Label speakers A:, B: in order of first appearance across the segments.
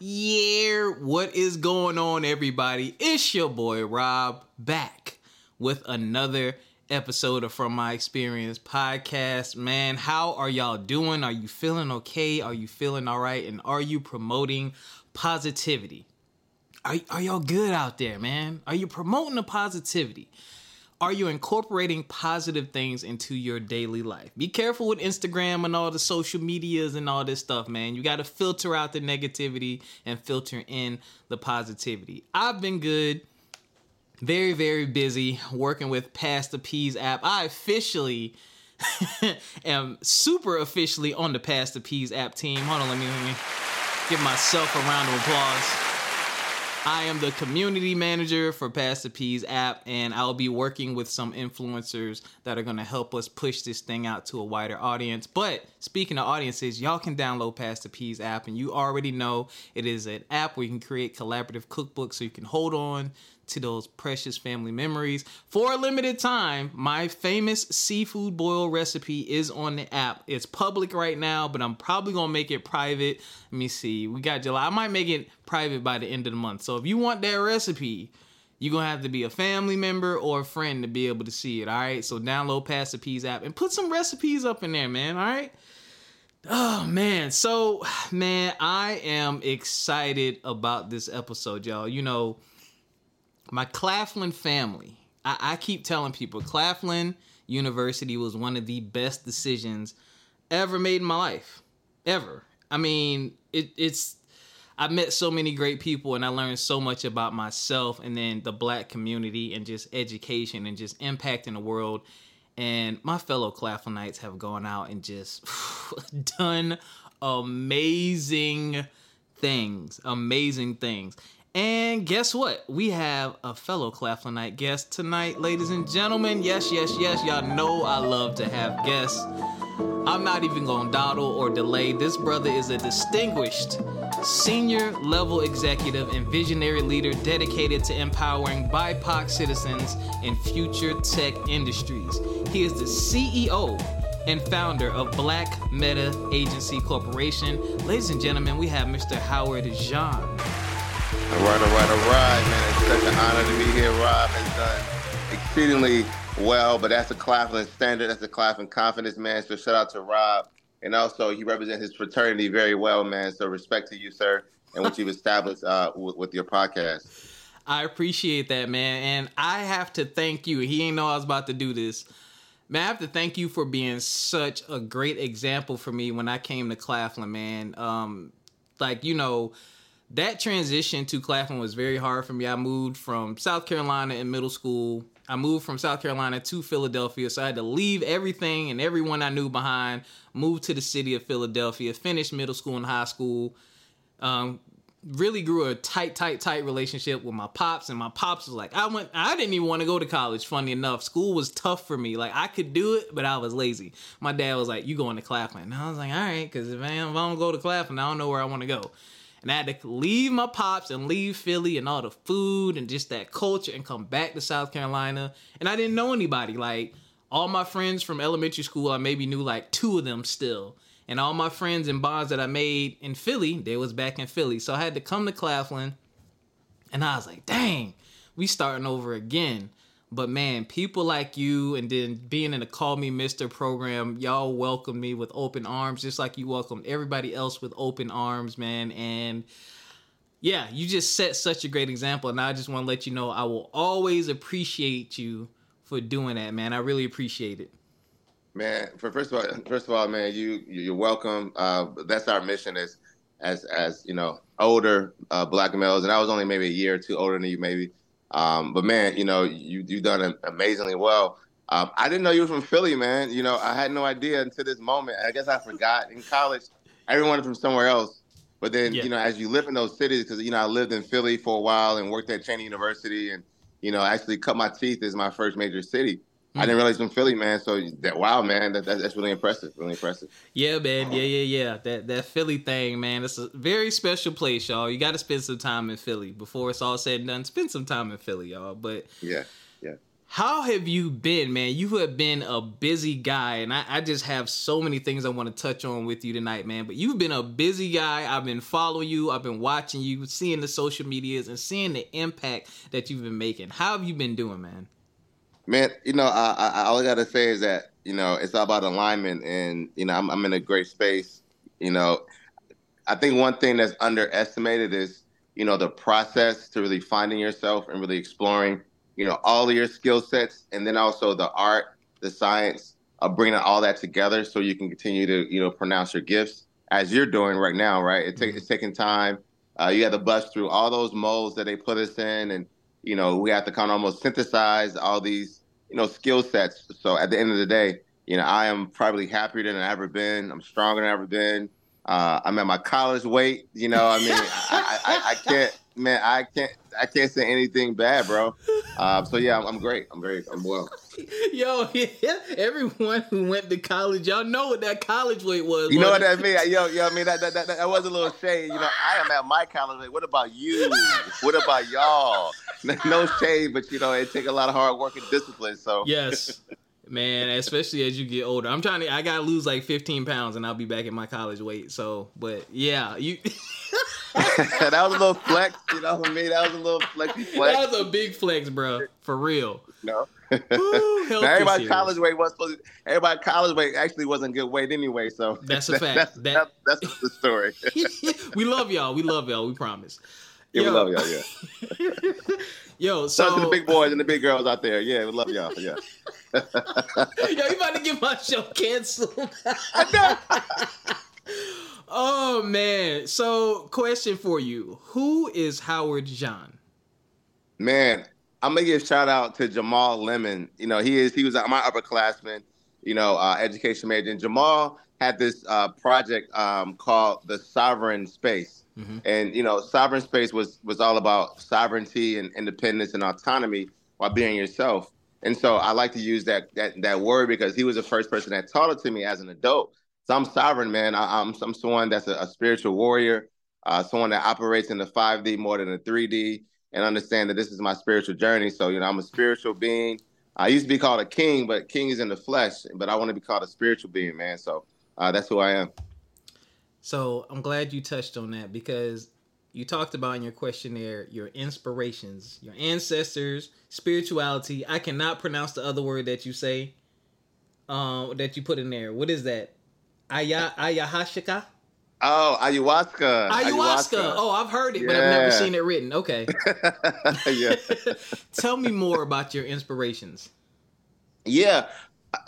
A: Yeah, what is going on, everybody? It's your boy Rob back with another episode of From My Experience podcast. Man, how are y'all doing? Are you feeling okay? Are you feeling all right? And are you promoting positivity? Are, are y'all good out there, man? Are you promoting the positivity? Are you incorporating positive things into your daily life? Be careful with Instagram and all the social medias and all this stuff, man. You got to filter out the negativity and filter in the positivity. I've been good, very, very busy working with Pass the Peas app. I officially am super officially on the Pass the Peas app team. Hold on, let me, let me give myself a round of applause. I am the community manager for Pass the Peas app, and I'll be working with some influencers that are going to help us push this thing out to a wider audience. But speaking of audiences, y'all can download Pass the Peas app, and you already know it is an app where you can create collaborative cookbooks so you can hold on to those precious family memories. For a limited time, my famous seafood boil recipe is on the app. It's public right now, but I'm probably gonna make it private. Let me see. We got July. I might make it private by the end of the month. So if you want that recipe, you're gonna have to be a family member or a friend to be able to see it. All right. So download Pass the Peas app and put some recipes up in there, man. All right. Oh man, so man, I am excited about this episode, y'all. You know, my Claflin family. I, I keep telling people Claflin University was one of the best decisions ever made in my life, ever. I mean, it, it's I met so many great people and I learned so much about myself and then the black community and just education and just impacting the world. And my fellow Claflinites have gone out and just done amazing things, amazing things. And guess what? We have a fellow Claflinite guest tonight, ladies and gentlemen. Yes, yes, yes. Y'all know I love to have guests. I'm not even gonna dawdle or delay. This brother is a distinguished senior level executive and visionary leader dedicated to empowering BIPOC citizens in future tech industries. He is the CEO and founder of Black Meta Agency Corporation. Ladies and gentlemen, we have Mr. Howard Jean.
B: All right, all right, all right, man. It's such an honor to be here. Rob has done exceedingly well, but that's a Claflin standard. That's a Claflin confidence, man. So shout out to Rob. And also, he represents his fraternity very well, man. So respect to you, sir, and what you've established uh, with, with your podcast.
A: I appreciate that, man. And I have to thank you. He ain't know I was about to do this. Man, I have to thank you for being such a great example for me when I came to Claflin, man. Um, like, you know, that transition to Claflin was very hard for me. I moved from South Carolina in middle school. I moved from South Carolina to Philadelphia, so I had to leave everything and everyone I knew behind, move to the city of Philadelphia, finish middle school and high school. Um, really grew a tight, tight, tight relationship with my pops, and my pops was like, I went, I didn't even want to go to college. Funny enough, school was tough for me. Like I could do it, but I was lazy. My dad was like, "You going to Claflin?" And I was like, "All right," because if I, if I don't go to Claflin, I don't know where I want to go and I had to leave my pops and leave Philly and all the food and just that culture and come back to South Carolina. And I didn't know anybody. Like all my friends from elementary school, I maybe knew like two of them still. And all my friends and bonds that I made in Philly, they was back in Philly. So I had to come to Claflin and I was like, dang, we starting over again. But man, people like you and then being in the Call Me Mister program, y'all welcomed me with open arms, just like you welcomed everybody else with open arms, man. And yeah, you just set such a great example. And I just want to let you know I will always appreciate you for doing that, man. I really appreciate it.
B: Man, for first of all, first of all, man, you you're welcome. Uh, that's our mission as as as you know older uh, black males, and I was only maybe a year or two older than you, maybe. Um, but man, you know, you you've done amazingly well. Um, I didn't know you were from Philly, man. You know, I had no idea until this moment. I guess I forgot in college. Everyone from somewhere else. But then, yeah. you know, as you live in those cities, because you know, I lived in Philly for a while and worked at Cheyney University, and you know, actually cut my teeth as my first major city. I didn't mm. realize from Philly, man. So that wow, man, that, that, that's really impressive. Really impressive.
A: Yeah, man. Yeah, yeah, yeah. That that Philly thing, man. It's a very special place, y'all. You got to spend some time in Philly before it's all said and done. Spend some time in Philly, y'all. But
B: yeah, yeah.
A: How have you been, man? You have been a busy guy, and I, I, just have so many things I want to touch on with you tonight, man. But you've been a busy guy. I've been following you, I've been watching you, seeing the social medias, and seeing the impact that you've been making. How have you been doing, man?
B: Man, you know, I, I, all I gotta say is that you know it's all about alignment, and you know I'm, I'm in a great space. You know, I think one thing that's underestimated is you know the process to really finding yourself and really exploring you know all of your skill sets and then also the art the science of bringing all that together so you can continue to you know pronounce your gifts as you're doing right now right it mm-hmm. it's taking time uh, you have to bust through all those molds that they put us in and you know we have to kind of almost synthesize all these you know skill sets. So at the end of the day you know i am probably happier than i've ever been. I'm stronger than i've ever been. Uh, i'm at my college weight you know i mean I, I, I can't man, I can't I can't say anything bad, bro. Uh, so yeah, I'm, I'm, great. I'm great. I'm well.
A: Yo, yeah, everyone who went to college, y'all know what that college weight was.
B: You know what that mean? Yo, yo, I mean that, that that, that was a little shade. You know, I am at my college weight. What about you? What about y'all? No shade, but you know, it take a lot of hard work and discipline. So
A: yes. Man, especially as you get older. I'm trying to I gotta lose like 15 pounds and I'll be back at my college weight. So but yeah, you
B: that was a little flex, you know what I mean? That was a little flexy flex.
A: That was a big flex, bro. For real.
B: No. Ooh, now everybody college weight was supposed to, everybody college weight actually wasn't good weight anyway. So
A: that's a fact.
B: That's,
A: that,
B: that's, that's the story.
A: we love y'all. We love y'all. We promise.
B: Yeah, Yo. we love y'all. Yeah.
A: Yo, so
B: Shout to the big boys and the big girls out there. Yeah, we love y'all. Yeah.
A: Yo, you about to get my show canceled? Oh man. So question for you. Who is Howard Jean?
B: Man, I'm gonna give shout out to Jamaal Lemon. You know, he is he was my upperclassman, you know, uh, education major. And Jamaal had this uh, project um, called the Sovereign Space. Mm-hmm. And you know, sovereign space was was all about sovereignty and independence and autonomy while being yourself. And so I like to use that that that word because he was the first person that taught it to me as an adult. So I'm sovereign, man. I, am I'm, I'm someone that's a, a spiritual warrior, uh, someone that operates in the 5D more than the 3D, and understand that this is my spiritual journey. So you know, I'm a spiritual being. I used to be called a king, but king is in the flesh. But I want to be called a spiritual being, man. So uh, that's who I am.
A: So I'm glad you touched on that because you talked about in your questionnaire your inspirations, your ancestors, spirituality. I cannot pronounce the other word that you say, um, that you put in there. What is that? Aya ayahuasca.
B: Oh, ayahuasca.
A: ayahuasca. Ayahuasca. Oh, I've heard it, yeah. but I've never seen it written. Okay. yeah. Tell me more about your inspirations.
B: Yeah,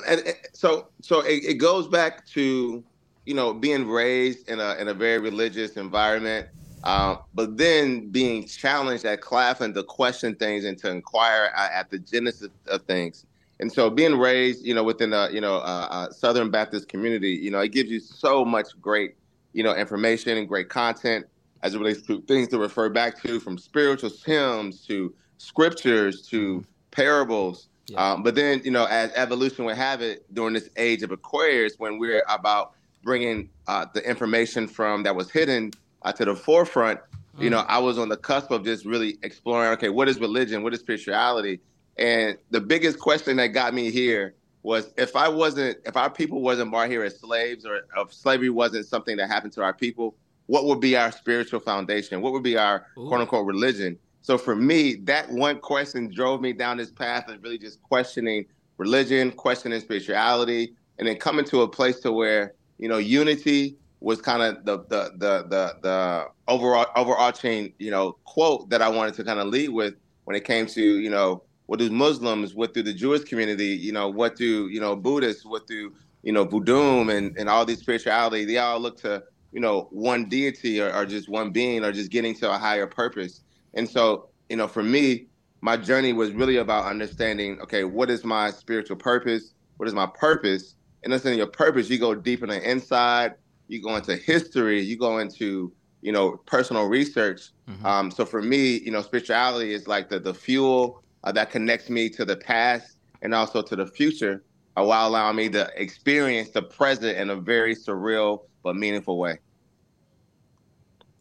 B: and so so it, it, goes back to you know being raised in a in a very religious environment, uh, but then being challenged at Claflin to question things and to inquire at, at the genesis of things. And so being raised, you know, within a, you know, a, a Southern Baptist community, you know, it gives you so much great, you know, information and great content as it relates to things to refer back to from spiritual hymns to scriptures to parables. Yeah. Um, but then, you know, as evolution would have it during this age of Aquarius, when we're about bringing uh, the information from that was hidden uh, to the forefront, mm. you know, I was on the cusp of just really exploring, okay, what is religion? What is spirituality? And the biggest question that got me here was if I wasn't, if our people wasn't brought here as slaves, or if slavery wasn't something that happened to our people, what would be our spiritual foundation? What would be our Ooh. quote unquote religion? So for me, that one question drove me down this path of really just questioning religion, questioning spirituality, and then coming to a place to where you know unity was kind of the the the the the overall overarching you know quote that I wanted to kind of lead with when it came to you know what do Muslims, what do the Jewish community, you know, what do, you know, Buddhists, what do, you know, Voodoo and, and all these spirituality, they all look to, you know, one deity or, or just one being or just getting to a higher purpose. And so, you know, for me, my journey was really about understanding, okay, what is my spiritual purpose? What is my purpose? And understanding your purpose, you go deep in the inside, you go into history, you go into, you know, personal research. Mm-hmm. Um, so for me, you know, spirituality is like the the fuel uh, that connects me to the past and also to the future uh, while allowing me to experience the present in a very surreal but meaningful way.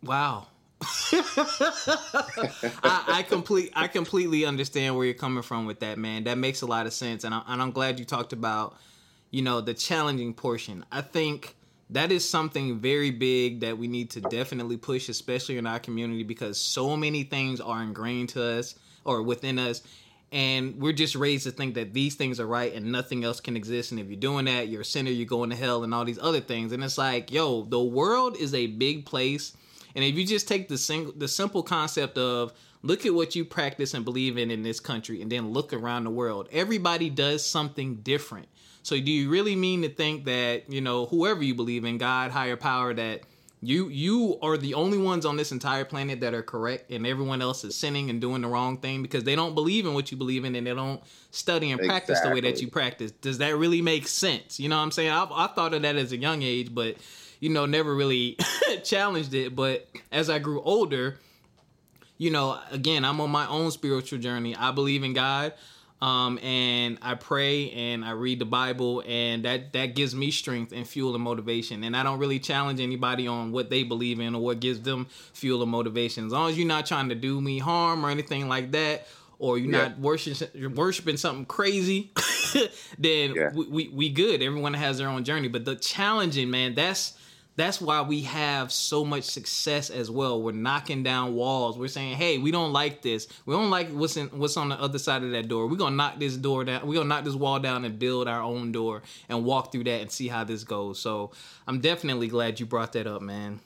A: Wow. I, I complete I completely understand where you're coming from with that, man. That makes a lot of sense, and, I, and I'm glad you talked about, you know, the challenging portion. I think that is something very big that we need to definitely push, especially in our community, because so many things are ingrained to us or within us, and we're just raised to think that these things are right and nothing else can exist. And if you're doing that, you're a sinner, you're going to hell, and all these other things. And it's like, yo, the world is a big place and if you just take the single, the simple concept of look at what you practice and believe in in this country, and then look around the world, everybody does something different. So, do you really mean to think that you know whoever you believe in, God, higher power, that you you are the only ones on this entire planet that are correct, and everyone else is sinning and doing the wrong thing because they don't believe in what you believe in, and they don't study and practice exactly. the way that you practice? Does that really make sense? You know what I'm saying? I, I thought of that as a young age, but you know, never really challenged it. But as I grew older, you know, again, I'm on my own spiritual journey. I believe in God. Um, and I pray and I read the Bible, and that that gives me strength and fuel and motivation. And I don't really challenge anybody on what they believe in or what gives them fuel and motivation. As long as you're not trying to do me harm or anything like that, or you're yeah. not worshiping worshiping something crazy, then yeah. we, we we good. Everyone has their own journey. But the challenging man, that's that's why we have so much success as well. We're knocking down walls. We're saying, "Hey, we don't like this. We don't like what's in what's on the other side of that door. We're gonna knock this door down. We're gonna knock this wall down and build our own door and walk through that and see how this goes." So I'm definitely glad you brought that up, man.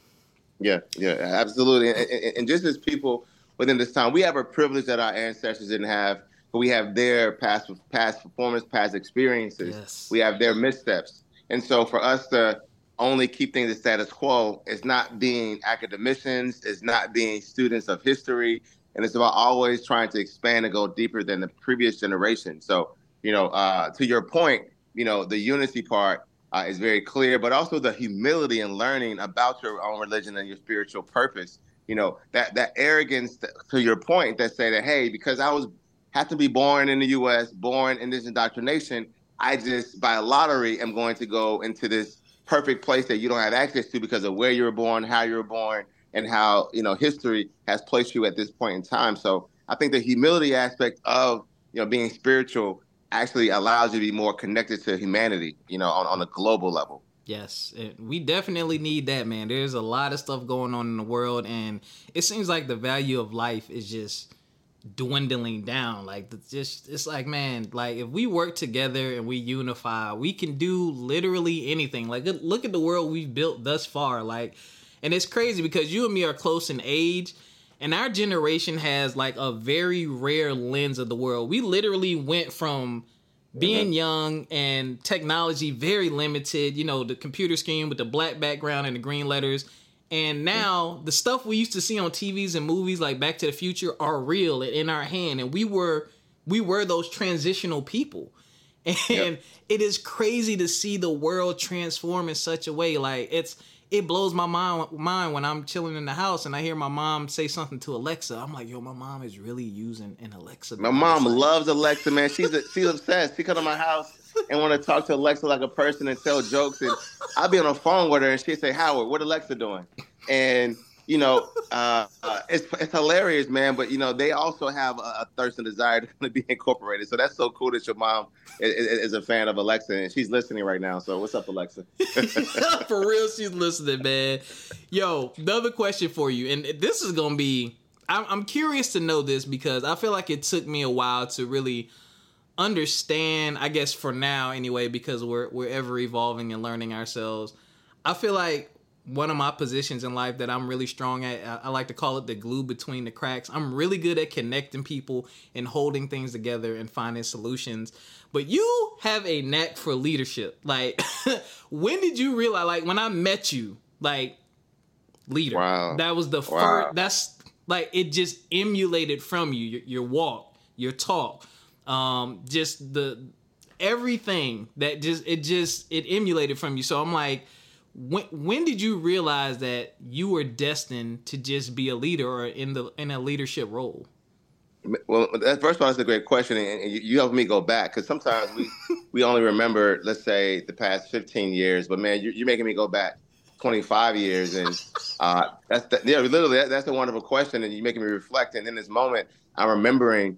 B: Yeah, yeah, absolutely. And, and, and just as people within this time, we have a privilege that our ancestors didn't have. But we have their past past performance, past experiences. Yes. We have their missteps, and so for us to only keep things the status quo is not being academicians, is not being students of history, and it's about always trying to expand and go deeper than the previous generation. So, you know, uh, to your point, you know, the unity part uh, is very clear, but also the humility and learning about your own religion and your spiritual purpose. You know, that that arrogance to your point that say that hey, because I was have to be born in the U.S., born in this indoctrination, I just by lottery am going to go into this perfect place that you don't have access to because of where you were born, how you were born, and how you know history has placed you at this point in time. So I think the humility aspect of you know being spiritual actually allows you to be more connected to humanity, you know, on, on a global level.
A: Yes, we definitely need that, man. There's a lot of stuff going on in the world, and it seems like the value of life is just dwindling down. Like just it's like man like if we work together and we unify we can do literally anything. Like look at the world we've built thus far. Like and it's crazy because you and me are close in age and our generation has like a very rare lens of the world. We literally went from being young and technology very limited you know the computer screen with the black background and the green letters and mm. now the stuff we used to see on TVs and movies like Back to the Future are real and in our hand. And we were we were those transitional people. And yep. it is crazy to see the world transform in such a way. Like it's it blows my mind mind when I'm chilling in the house and I hear my mom say something to Alexa. I'm like, yo, my mom is really using an Alexa.
B: My mom loves Alexa, man. She's a, she's obsessed. She come to my house and want to talk to Alexa like a person and tell jokes. And I'll be on the phone with her and she'd say, Howard, what Alexa doing? And you know, uh, uh, it's it's hilarious, man. But you know, they also have a, a, thirst and desire to be incorporated. So that's so cool that your mom is, is, a fan of Alexa and she's listening right now. So what's up, Alexa?
A: for real, she's listening, man. Yo, another question for you, and this is gonna be. I'm, I'm curious to know this because I feel like it took me a while to really understand. I guess for now, anyway, because we're we're ever evolving and learning ourselves. I feel like one of my positions in life that I'm really strong at. I, I, like to call it the glue between the cracks. I'm really good at connecting people and holding things together and finding solutions. But you have a knack for leadership. Like, when did you realize? Like, when I met you, like, leader. Wow. That was the wow. first. That's like it just emulated from you. Your, your walk, your talk, um, just the everything that just it just it emulated from you. So I'm like when when did you realize that you were destined to just be a leader or in the in a leadership role?
B: Well, that first of all, that's a great question, and you help me go back because sometimes we we only remember, let's say, the past fifteen years. But man, you're, you're making me go back 25 years, and uh, that's the, yeah, literally that, that's a wonderful question, and you're making me reflect. And in this moment, I'm remembering,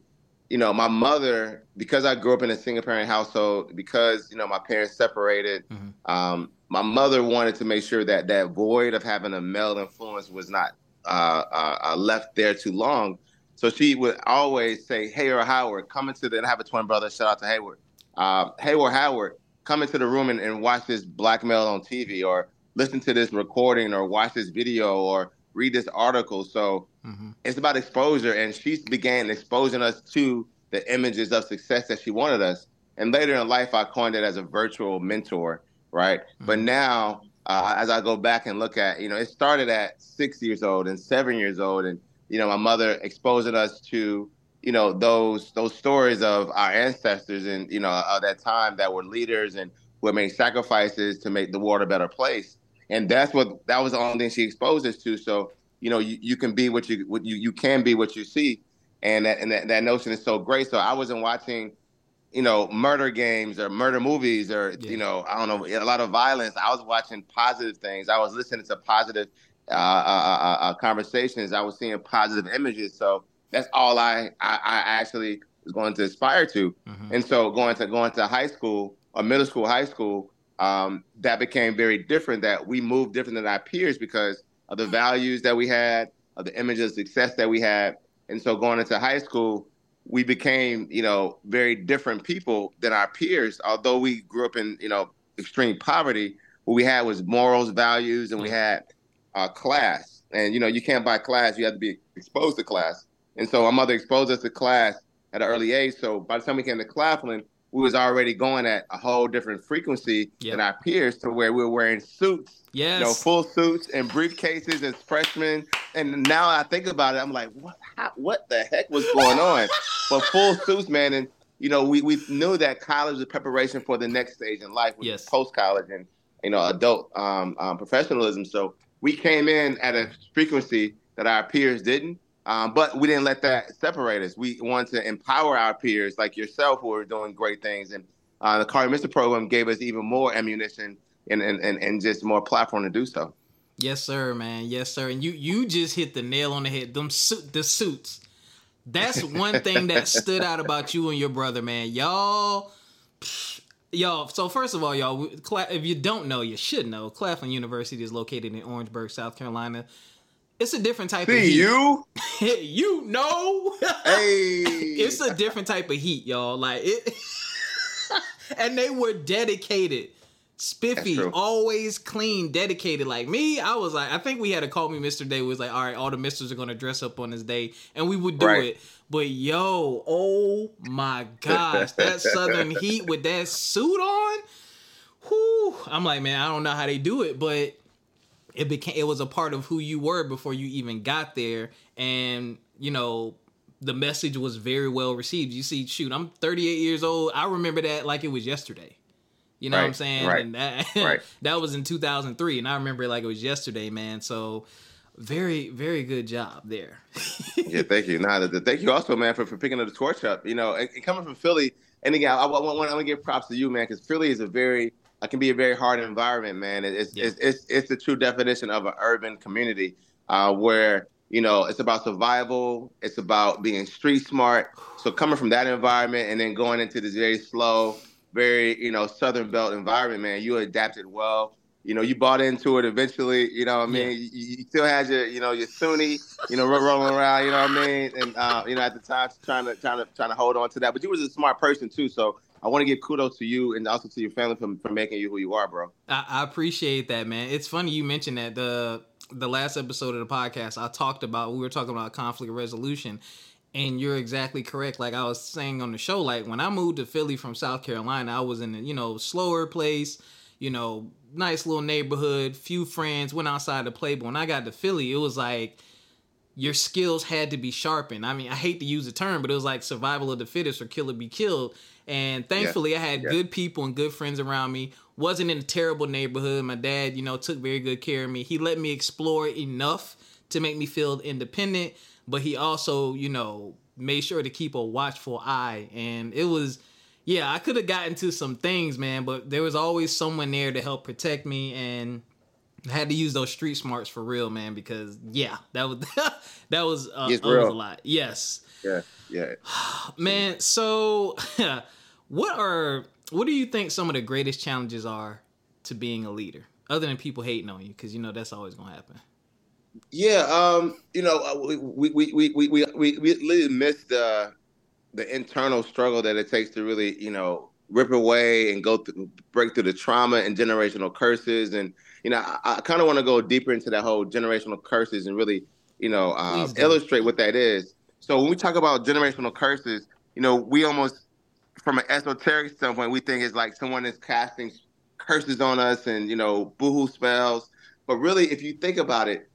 B: you know, my mother because I grew up in a single parent household, because you know my parents separated. Mm-hmm. Um, my mother wanted to make sure that that void of having a male influence was not uh, uh, uh left there too long. So she would always say, "Hey, or Howard, come into the." And I have a twin brother. Shout out to Hayward. Uh, Hayward Howard, come into the room and, and watch this black male on TV, or listen to this recording, or watch this video, or read this article. So mm-hmm. it's about exposure, and she began exposing us to the images of success that she wanted us. And later in life, I coined it as a virtual mentor, right? Mm-hmm. But now, uh, as I go back and look at, you know, it started at six years old and seven years old, and you know, my mother exposing us to, you know, those those stories of our ancestors and you know, of that time that were leaders and who made sacrifices to make the world a better place and that's what that was the only thing she exposed us to. So you know, you, you can be what you what you you can be what you see, and that and that, that notion is so great. So I wasn't watching, you know, murder games or murder movies or yeah. you know I don't know a lot of violence. I was watching positive things. I was listening to positive uh, uh, uh, uh conversations. I was seeing positive images. So that's all I I, I actually was going to aspire to. Mm-hmm. And so going to going to high school or middle school, high school, um, that became very different. That we moved different than our peers because of the values that we had, of the image of success that we had, and so going into high school, we became you know very different people than our peers. Although we grew up in you know extreme poverty, what we had was morals, values, and we had uh, class. And you know you can't buy class; you have to be exposed to class. And so my mother exposed us to class at an early age. So by the time we came to Claflin, we was already going at a whole different frequency yep. than our peers to where we were wearing suits, yes. you know, full suits and briefcases as freshmen. And now I think about it, I'm like, what, how, what the heck was going on? but full suits, man. And, you know, we, we knew that college was preparation for the next stage in life, which yes. post college and, you know, adult um, um, professionalism. So we came in at a frequency that our peers didn't. Um, but we didn't let that separate us. We wanted to empower our peers like yourself who are doing great things. And uh, the Call Me Mister program gave us even more ammunition and, and, and, and just more platform to do so.
A: Yes, sir, man. Yes, sir. And you you just hit the nail on the head. Them suit the suits. That's one thing that stood out about you and your brother, man. Y'all, y'all. So first of all, y'all, if you don't know, you should know. Claflin University is located in Orangeburg, South Carolina. It's a different type
B: See
A: of heat.
B: you?
A: you know.
B: Hey.
A: it's a different type of heat, y'all. Like it and they were dedicated. Spiffy, always clean, dedicated. Like me, I was like, I think we had to call me Mr. Day. Was like, all right, all the misters are gonna dress up on this day, and we would do right. it. But yo, oh my gosh, that Southern heat with that suit on. Whew, I'm like, man, I don't know how they do it, but it became it was a part of who you were before you even got there. And you know the message was very well received. You see shoot i'm 38 years old. I remember that like it was yesterday. You know right, what i'm saying?
B: right,
A: and that
B: right.
A: that was in 2003 and i remember it like it was yesterday man. So very very good job there.
B: Yeah thank you. Nah, thank you also man for, for picking up the torch up you know and, and coming from philly. And again i, I, I want to give props to you man because philly is a very it can be a very hard environment, man. It's yeah. it's, it's it's the true definition of an urban community uh, where you know it's about survival, it's about being street smart. So coming from that environment and then going into this very slow, very you know southern belt environment, man, you adapted well. You know, you bought into it eventually. You know, what I mean, yeah. you, you, still had your, you know, your Sunni, you know, rolling around. You know what I mean, and uh, you know, at the time, trying to, trying to, trying to hold on to that. But you was a smart person too, so I want to give kudos to you and also to your family for, for making you who you are, bro.
A: I, I appreciate that, man. It's funny you mentioned that the the last episode of the podcast I talked about we were talking about conflict resolution, and you're exactly correct. Like I was saying on the show, like when I moved to Philly from South Carolina, I was in a you know slower place, you know, nice little neighborhood, few friends, went outside to play. But when I got to Philly, it was like your skills had to be sharpened. I mean, I hate to use the term, but it was like survival of the fittest or kill or be killed. And thankfully, yeah. I had yeah. good people and good friends around me. Wasn't in a terrible neighborhood. My dad, you know, took very good care of me. He let me explore enough to make me feel independent, but he also, you know, made sure to keep a watchful eye. And it was, yeah, I could have gotten to some things, man, but there was always someone there to help protect me. And I had to use those street smarts for real, man, because yeah, that was that was uh, that was a lot. Yes.
B: Yeah. Yeah.
A: man, so what are what do you think some of the greatest challenges are to being a leader, other than people hating on you? Because you know that's always gonna happen.
B: Yeah, um, you know, uh, we we we we we we, we really miss the the internal struggle that it takes to really, you know, rip away and go through, break through the trauma and generational curses. And you know, I, I kind of want to go deeper into that whole generational curses and really, you know, uh, illustrate what that is. So when we talk about generational curses, you know, we almost, from an esoteric standpoint, we think it's like someone is casting curses on us and you know, boohoo spells. But really, if you think about it,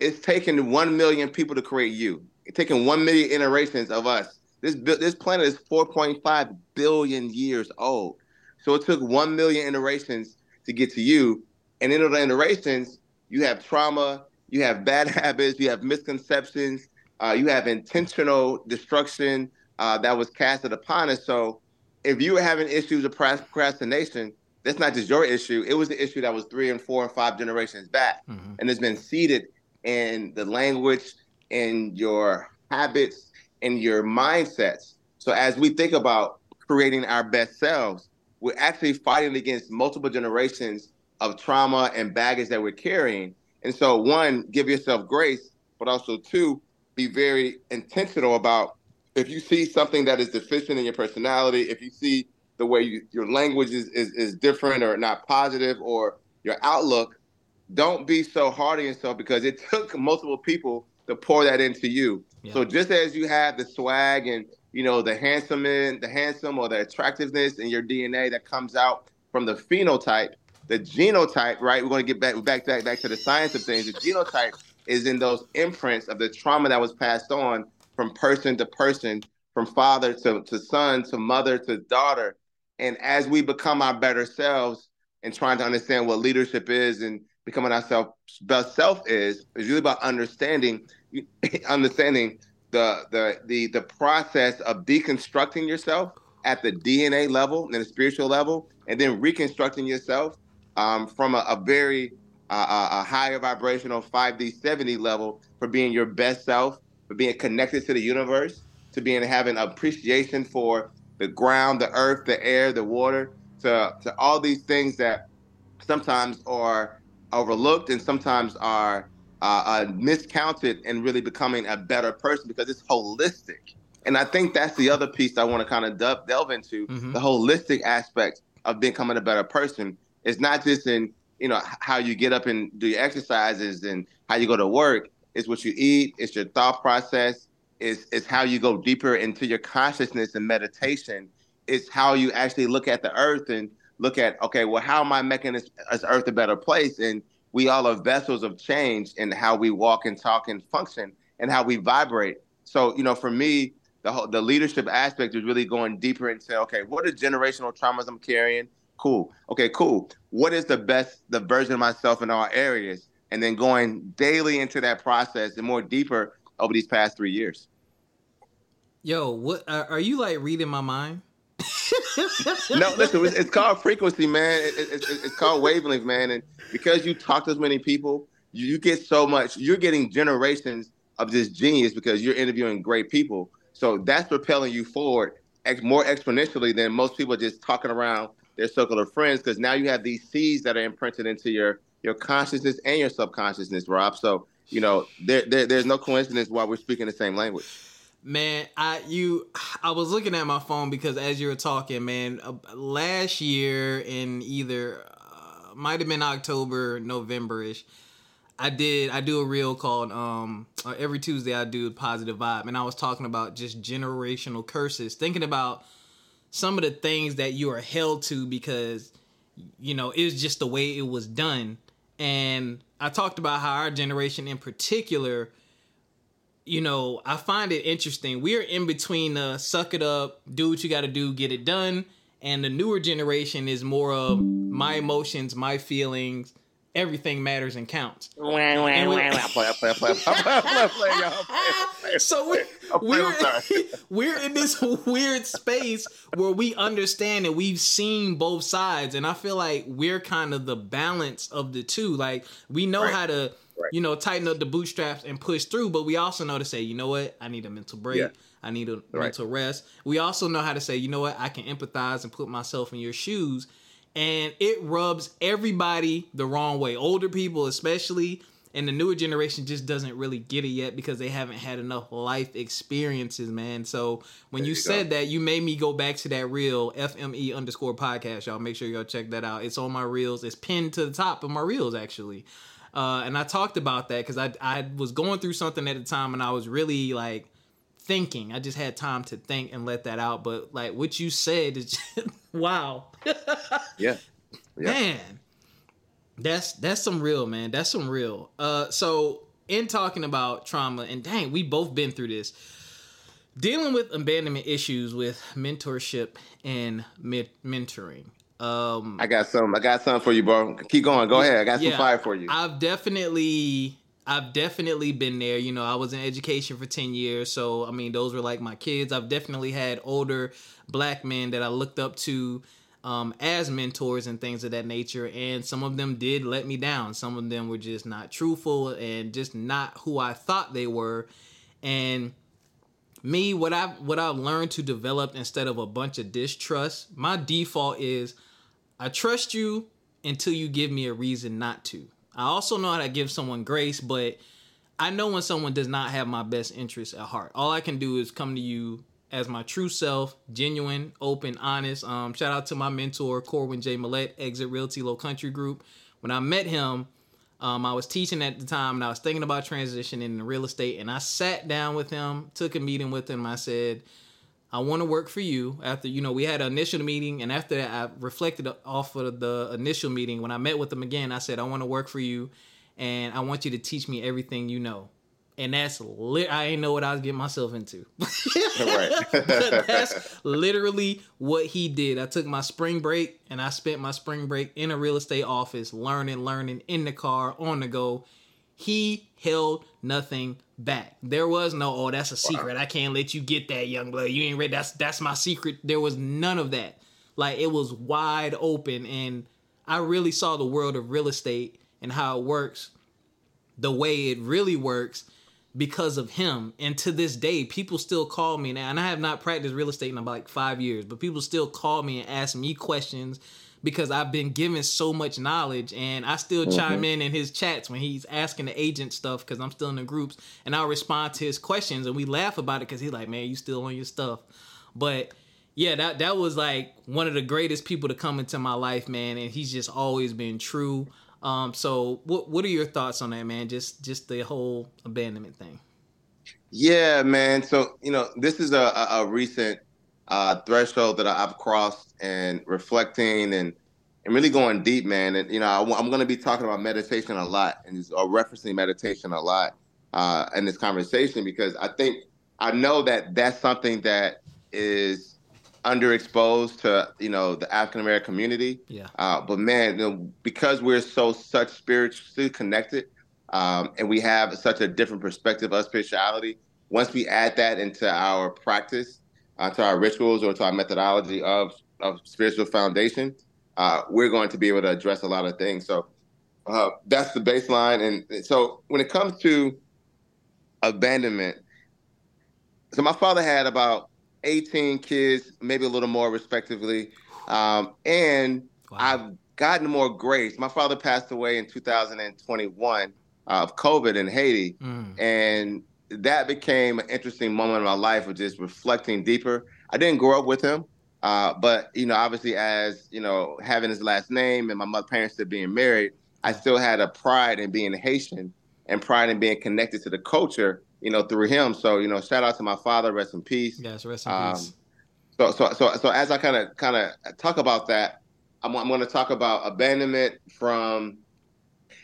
B: it's taken one million people to create you. It's taken one million iterations of us. This this planet is 4.5 billion years old. So it took one million iterations to get to you. And in those iterations, you have trauma, you have bad habits, you have misconceptions, uh, you have intentional destruction uh, that was casted upon us. So if you were having issues of procrastination, that's not just your issue. It was the issue that was three and four and five generations back, mm-hmm. and it's been seeded in the language, in your habits, in your mindsets. So as we think about creating our best selves, we're actually fighting against multiple generations of trauma and baggage that we're carrying. And so, one, give yourself grace, but also two, be very intentional about if you see something that is deficient in your personality, if you see the way you, your language is, is, is different or not positive or your outlook, don't be so hard on yourself because it took multiple people to pour that into you. Yeah. So just as you have the swag and you know the handsome in, the handsome or the attractiveness in your DNA that comes out from the phenotype, the genotype, right? We're going to get back back back, back to the science of things. The genotype is in those imprints of the trauma that was passed on from person to person, from father to, to son to mother to daughter. And as we become our better selves and trying to understand what leadership is and becoming ourselves best self is is really about understanding understanding the the the the process of deconstructing yourself at the DNA level and the spiritual level, and then reconstructing yourself um, from a, a very uh, a higher vibrational 5D 70 level for being your best self, for being connected to the universe, to being having appreciation for the ground, the earth, the air, the water, to to all these things that sometimes are overlooked and sometimes are uh, uh, miscounted and really becoming a better person because it's holistic. And I think that's the other piece I want to kind of delve, delve into mm-hmm. the holistic aspect of becoming a better person. It's not just in you know how you get up and do your exercises and how you go to work. It's what you eat. It's your thought process. It's, it's how you go deeper into your consciousness and meditation. It's how you actually look at the earth and look at okay, well, how am I making this, this earth a better place? And we all are vessels of change in how we walk and talk and function and how we vibrate. So, you know, for me, the whole, the leadership aspect is really going deeper and into okay, what are generational traumas I'm carrying? Cool. Okay, cool. What is the best the version of myself in all areas? And then going daily into that process and more deeper over these past three years.
A: Yo, what are you like reading my mind?
B: no, listen, it's, called frequency, man. It, it, it, it's called wavelength, man. And because you talk to as many people, you, you get so much. You're getting generations of this genius because you're interviewing great people. So that's propelling you forward ex- more exponentially than most people just talking around their circle of friends. Because now you have these seeds that are imprinted into your your consciousness and your subconsciousness, Rob. So you know there, there there's no coincidence why we're speaking the same language.
A: Man, I you I was looking at my phone because as you were talking, man, uh, last year in either uh, might have been October, November-ish, I did I do a reel called um uh, every Tuesday I do positive vibe and I was talking about just generational curses, thinking about some of the things that you are held to because you know, it was just the way it was done. And I talked about how our generation in particular you know, I find it interesting. We're in between the suck it up, do what you got to do, get it done, and the newer generation is more of my emotions, my feelings, everything matters and counts.
B: so
A: we, we're, we're in this weird space where we understand and we've seen both sides and i feel like we're kind of the balance of the two like we know
B: Right.
A: how to
B: Right.
A: you know tighten up the bootstraps and push through but we also know to say you know what i need a mental break
B: Yeah.
A: i need a
B: Right.
A: mental rest we also know how to say you know what i can empathize and put myself in your shoes and it rubs everybody the wrong way. Older people especially and the newer generation just doesn't really get it yet because they haven't had enough life experiences man. So when you,
B: you
A: said that you made me go back to that real fme underscore podcast y'all. Make sure y'all check that out. It's on my reels. It's pinned to the top of my reels actually. Uh, and i talked about that because I, I was going through something at the time and i was really like thinking i just had time to think and let that out but like what you said is just, wow
B: Yeah. Yeah.
A: man that's that's some real man that's some real uh so in talking about trauma and dang we both been through this dealing with abandonment issues with mentorship and men- mentoring um
B: I got some. I got some for you, bro. Keep going. Go ahead. I got some
A: Yeah.
B: fire for you.
A: I've definitely I've definitely been there. You know, I was in education for 10 years, so I mean, those were like my kids. I've definitely had older black men that I looked up to um, as mentors and things of that nature, and some of them did let me down. Some of them were just not truthful and just not who I thought they were. And me, what I've what I've learned to develop instead of a bunch of distrust, my default is I trust you until you give me a reason not to. I also know how to give someone grace, but I know when someone does not have my best interests at heart. All I can do is come to you as my true self, genuine, open, honest. Um, shout out to my mentor, Corwin J. Millette, Exit Realty Low Country Group. When I met him, um, I was teaching at the time and I was thinking about transitioning into real estate. And I sat down with him, took a meeting with him. I said, I want to work for you. After you know, we had an initial meeting, and after that, I reflected off of the initial meeting. When I met with him again, I said, I want to work for you, and I want you to teach me everything you know. And that's lit. I ain't know what I was getting myself into. That's literally what he did. I took my spring break and I spent my spring break in a real estate office, learning, learning in the car, on the go. He held nothing back. There was no, oh, that's a secret. I can't let you get that, young blood. You ain't ready. That's that's my secret. There was none of that. Like it was wide open, and I really saw the world of real estate and how it works, the way it really works because of him. And to this day, people still call me now, and I have not practiced real estate in about like five years, but people still call me and ask me questions because I've been given so much knowledge, and I still chime in in his chats when he's asking the agent stuff because I'm still in the groups, and I'll respond to his questions, and we laugh about it because he's like, "Man, you still on your stuff," but. Yeah, that that was like one of the greatest people to come into my life, man, and he's just always been true. Um, so what what are your thoughts on that, man? Just just the whole abandonment thing.
B: Yeah, man. So you know, this is a, a recent uh, threshold that I've crossed and reflecting and and really going deep, man. And you know, I, am going to be talking about meditation a lot and or referencing meditation a lot uh, in this conversation because I think I know that that's something that is underexposed to you know the African American community.
A: Yeah.
B: Uh, but man, you know, because we're so such spiritually connected, um, and we have such a different perspective of spirituality. Once we add that into our practice, uh, to our rituals, or to our methodology of of spiritual foundation, uh, we're going to be able to address a lot of things. So uh, that's the baseline. And so when it comes to abandonment, so my father had about 18 kids, maybe a little more, respectively, um, and
A: Wow.
B: I've gotten more grace. My father passed away in 2021 of COVID in Haiti,
A: Mm.
B: and that became an interesting moment in my life of just reflecting deeper. I didn't grow up with him, uh, but you know, obviously, as you know, having his last name and my mother parents still being married, I still had a pride in being Haitian and pride in being connected to the culture. You know, through him. So you know, shout out to my father, rest in peace.
A: Yes, rest in
B: Um,
A: peace.
B: So, so, so, so as I kind of, kind of talk about that, I'm, I'm going to talk about abandonment from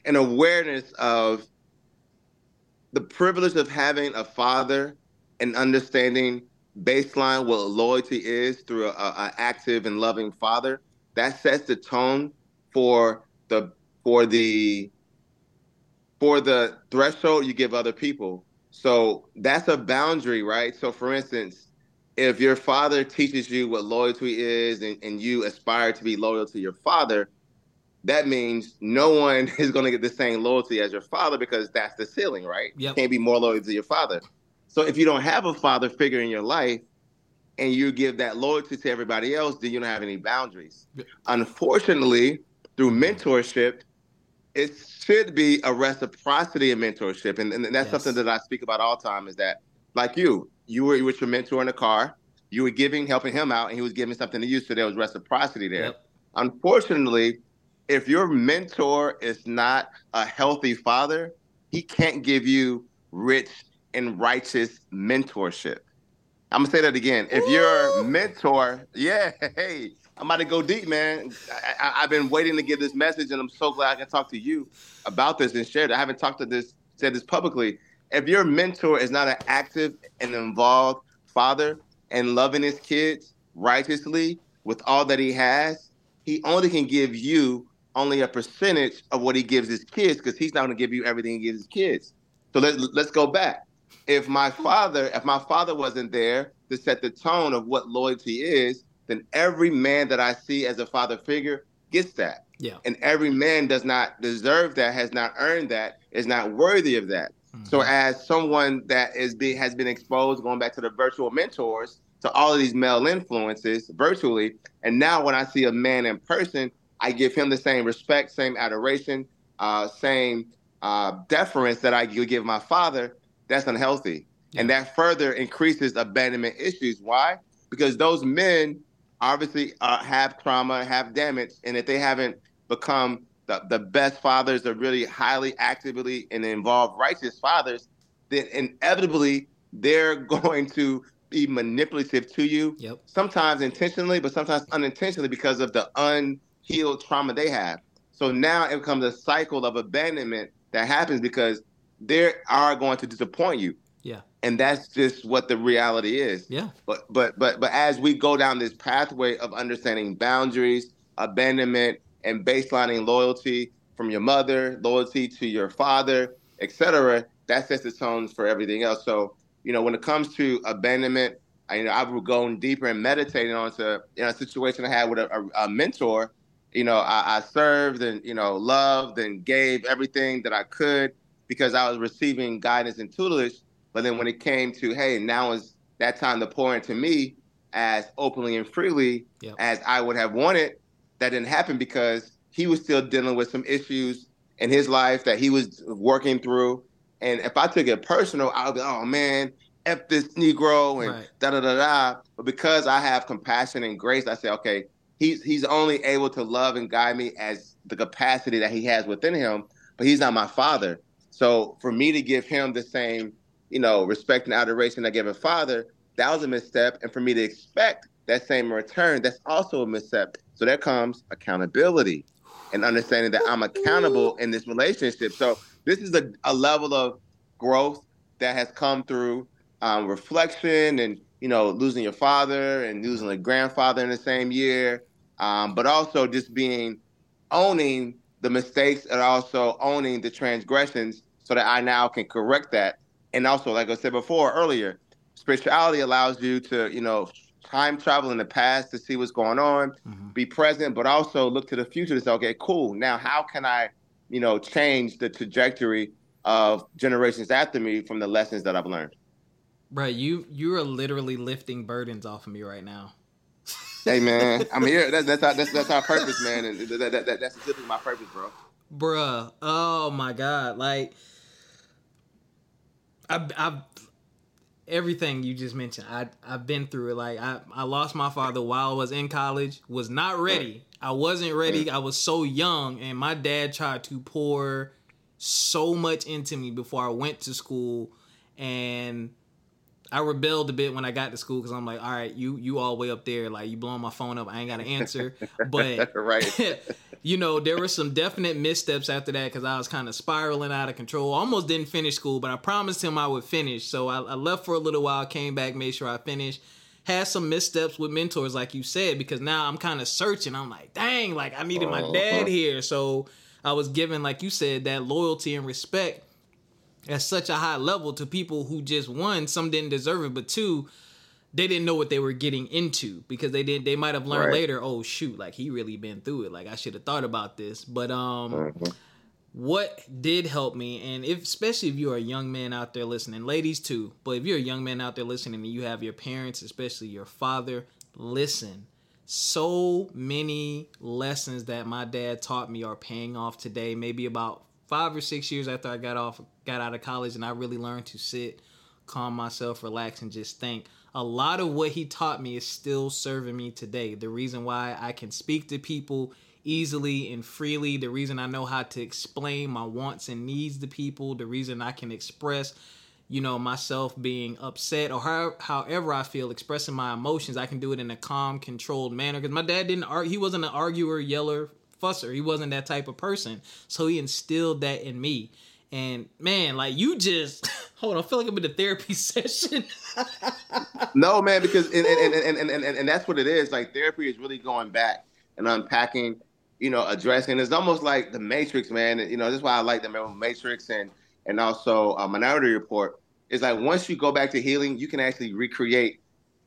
B: an awareness of the privilege of having a father and understanding baseline what loyalty is through a, a active and loving father. That sets the tone for the for the for the threshold you give other people. So that's a boundary, right? So for instance, if your father teaches you what loyalty is and, and you aspire to be loyal to your father, that means no one is going to get the same loyalty as your father because that's the ceiling, right?
A: Yep.
B: You can't be more loyal to your father. So if you don't have a father figure in your life and you give that loyalty to everybody else, then you don't have any boundaries.
A: Yep.
B: Unfortunately, through mentorship, it should be a reciprocity of mentorship. And, and that's
A: Yes.
B: something that I speak about all the time is that, like you, you were with your mentor in the car, you were giving, helping him out, and he was giving something to you. So there was reciprocity there.
A: Yep.
B: Unfortunately, if your mentor is not a healthy father, he can't give you rich and righteous mentorship. I'm gonna say that again. If your mentor, yeah, hey, I'm about to go deep, man. I, I, I've been waiting to give this message, and I'm so glad I can talk to you about this and share it. I haven't talked to this, said this publicly. If your mentor is not an active and involved father and loving his kids righteously with all that he has, he only can give you only a percentage of what he gives his kids because he's not going to give you everything he gives his kids. So let's let's go back. If my father, if my father wasn't there to set the tone of what loyalty is, then every man that I see as a father figure gets that.
A: Yeah.
B: And every man does not deserve that, has not earned that, is not worthy of that. So mm-hmm. as someone that is be, has been exposed, going back to the virtual mentors, to all of these male influences virtually, and now when I see a man in person, I give him the same respect, same adoration, uh, same uh, deference that I give my father. That's unhealthy, and that further increases abandonment issues. Why? Because those men obviously uh, have trauma, have damage, and if they haven't become the, the best fathers or really highly actively and involved righteous fathers, then inevitably they're going to be manipulative to you.
A: Yep.
B: Sometimes intentionally, but sometimes unintentionally because of the unhealed trauma they have. So now it becomes a cycle of abandonment that happens because they are going to disappoint you.
A: Yeah.
B: And that's just what the reality is.
A: Yeah.
B: But but but but as we go down this pathway of understanding boundaries, abandonment, and baselining loyalty from your mother, loyalty to your father, etc., that sets the tones for everything else. So you know, when it comes to abandonment, I, you know, I've gone deeper and meditating onto you know, a situation I had with a, a, a mentor. You know, I, I served and you know loved and gave everything that I could because I was receiving guidance and tutelage. But then when it came to hey, now is that time to pour into me as openly and freely
A: Yep.
B: as I would have wanted, that didn't happen because he was still dealing with some issues in his life that he was working through. And if I took it personal, I would be, oh man, F this Negro and
A: Right.
B: da da da da. But because I have compassion and grace, I say, okay, he's he's only able to love and guide me as the capacity that he has within him, but he's not my father. So for me to give him the same, you know, respect and adoration I give a father, that was a misstep. And for me to expect that same return, that's also a misstep. So there comes accountability and understanding that I'm accountable in this relationship. So this is a, a level of growth that has come through um, reflection and you know losing your father and losing a grandfather in the same year, um, but also just being owning the mistakes and also owning the transgressions so that I now can correct that. And also, like I said before earlier, spirituality allows you to you know time travel in the past to see what's going on,
A: Mhm.
B: be present, but also look to the future to say, okay, cool. Now, how can I, you know, change the trajectory of generations after me from the lessons that I've learned?
A: Right. You you are literally lifting burdens off of me right now.
B: Hey, man, I'm here. That's that's our, that's that's our purpose, man, and that, that, that, that's specifically my purpose, bro.
A: Bruh. Oh my god. Like I've I've everything you just mentioned. I I've been through it. Like I, I lost my father while I was in college. Was not ready. I wasn't ready. Mm. I was so young and my dad tried to pour so much into me before I went to school and I rebelled a bit when I got to school because I'm like, all right, you you all way up there, like you blowing my phone up, I ain't got to answer. But
B: right.
A: you know, there were some definite missteps after that because I was kind of spiraling out of control. Almost didn't finish school, but I promised him I would finish. So I, I left for a little while, came back, made sure I finished. Had some missteps with mentors, like you said, because now I'm kind of searching. I'm like, dang, like I needed my
B: Uh-huh.
A: dad here. So I was given, like you said, that loyalty and respect at such a high level to people who just one, some didn't deserve it, but two, they didn't know what they were getting into because they didn't they might have learned right. later, oh shoot, like he really been through it. Like I should have thought about this. But um mm-hmm. what did help me, and if especially if you're a young man out there listening, ladies too, but if you're a young man out there listening and you have your parents, especially your father, listen. So many lessons that my dad taught me are paying off today. Maybe about five or six years after I got off, got out of college, and I really learned to sit, calm myself, relax, and just think. A lot of what he taught me is still serving me today. The reason why I can speak to people easily and freely, the reason I know how to explain my wants and needs to people, the reason I can express you know myself being upset or how, however i feel expressing my emotions i can do it in a calm controlled manner because my dad didn't argue he wasn't an arguer yeller fusser. He wasn't that type of person. So he instilled that in me. And man, like you just hold on, I feel like I'm in a therapy session.
B: no, man, because and and, and, and, and, and that's what it is. Like therapy is really going back and unpacking, you know, addressing. It's almost like the Matrix, man. You know, that's why I like the Matrix and and also a Minority Report. Is like once you go back to healing, you can actually recreate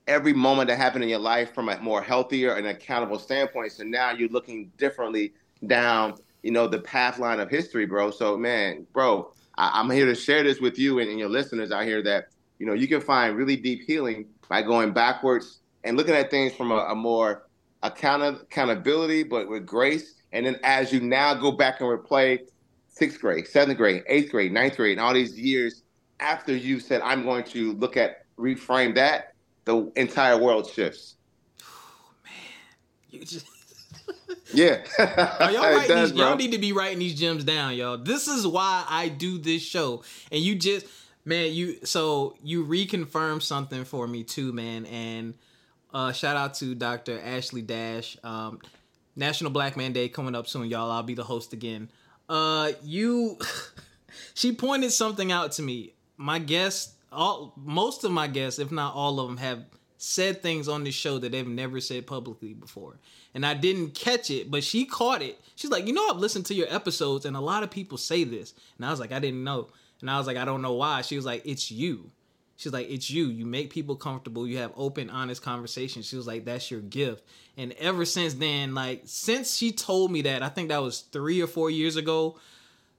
B: every moment that happened in your life from a more healthier and accountable standpoint. So now you're looking differently down, you know, the path line of history, bro. So man, bro, I, am here to share this with you and, and your listeners out here that you know you can find really deep healing by going backwards and looking at things from a, a more account- accountability, but with grace. And then as you now go back and replay sixth grade, seventh grade, eighth grade, ninth grade, and all these years after you said, I'm going to look at reframe that the entire world shifts.
A: Oh, man, you just.
B: yeah,
A: y'all, does, these, y'all need to be writing these gems down, y'all. This is why I do this show, and you just, man, you so you reconfirmed something for me too, man. And uh, shout out to Dr. Ashley Dash. Um, National Black Man Day coming up soon, y'all. I'll be the host again. Uh, you, she pointed something out to me. My guest all most of my guests, if not all of them, have said things on this show that they've never said publicly before. And I didn't catch it, but she caught it. She's like, you know, I've listened to your episodes, and a lot of people say this. And I was like, I didn't know. And I was like, I don't know why. She was like, it's you. She's like, it's you. You make people comfortable. You have open, honest conversations. She was like, that's your gift. And ever since then, like, since she told me that, I think that was three or four years ago,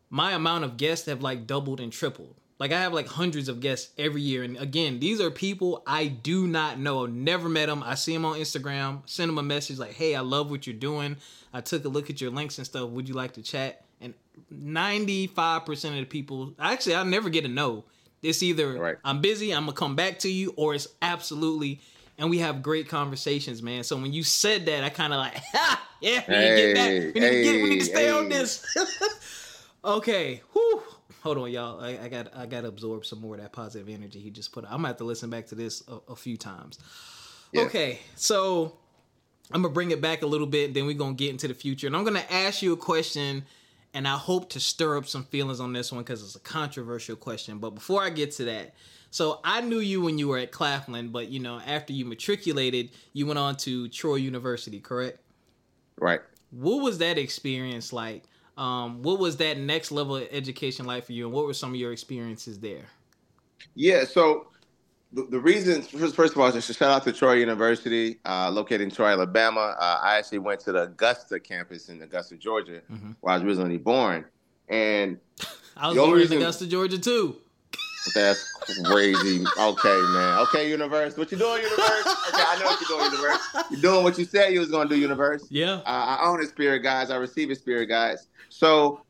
A: my amount of guests have like doubled and tripled. Like I have like hundreds of guests every year, and again, these are people I do not know, never met them. I see them on Instagram, send them a message like, "Hey, I love what you're doing. I took a look at your links and stuff. Would you like to chat?" And 95% of the people, actually, I never get a no. It's either right. I'm busy, I'm gonna come back to you, or it's absolutely. And we have great conversations, man. So when you said that, I kind of like, ha, yeah, we hey, need to get back. We need hey, to get. We need to stay hey. on this. okay, whew hold on, y'all. I, I, got I got to absorb some more of that positive energy he just put. I'm gonna have to listen back to this a, a few times. Yeah. Okay, so I'm gonna bring it back a little bit, and then we're gonna get into the future, and I'm gonna ask you a question, and I hope to stir up some feelings on this one because it's a controversial question. But before I get to that. So I knew you when you were at Claflin, but you know, after you matriculated, you went on to Troy University, correct?
B: Right.
A: What was that experience like? Um, what was that next level of education like for you, and what were some of your experiences there?
B: Yeah, so the, the reason, first, first of all, just shout out to Troy University, uh, located in Troy, Alabama. Uh, I actually went to the Augusta campus in Augusta, Georgia, mm-hmm. where I was originally born. And
A: I was born in Augusta, Georgia, too.
B: That's crazy. okay, man. Okay, universe. What you doing, universe? Okay, I know what you're doing, universe. You're doing what you said you was gonna do, universe.
A: Yeah.
B: Uh, I own a spirit guys. I receive a spirit guys. So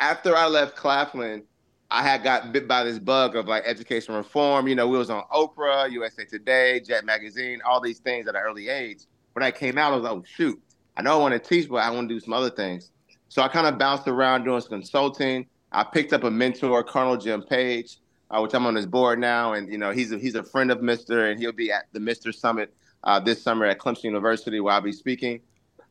B: after I left Claflin, I had got bit by this bug of like education reform. You know, we was on Oprah, USA Today, Jet Magazine, all these things at an early age. When I came out, I was like, oh shoot, I know I want to teach, but I want to do some other things. So I kind of bounced around doing some consulting I picked up a mentor, Colonel Jim Page, uh, which I'm on his board now, and you know he's a, he's a friend of Mister, and he'll be at the Mister Summit uh, this summer at Clemson University where I'll be speaking.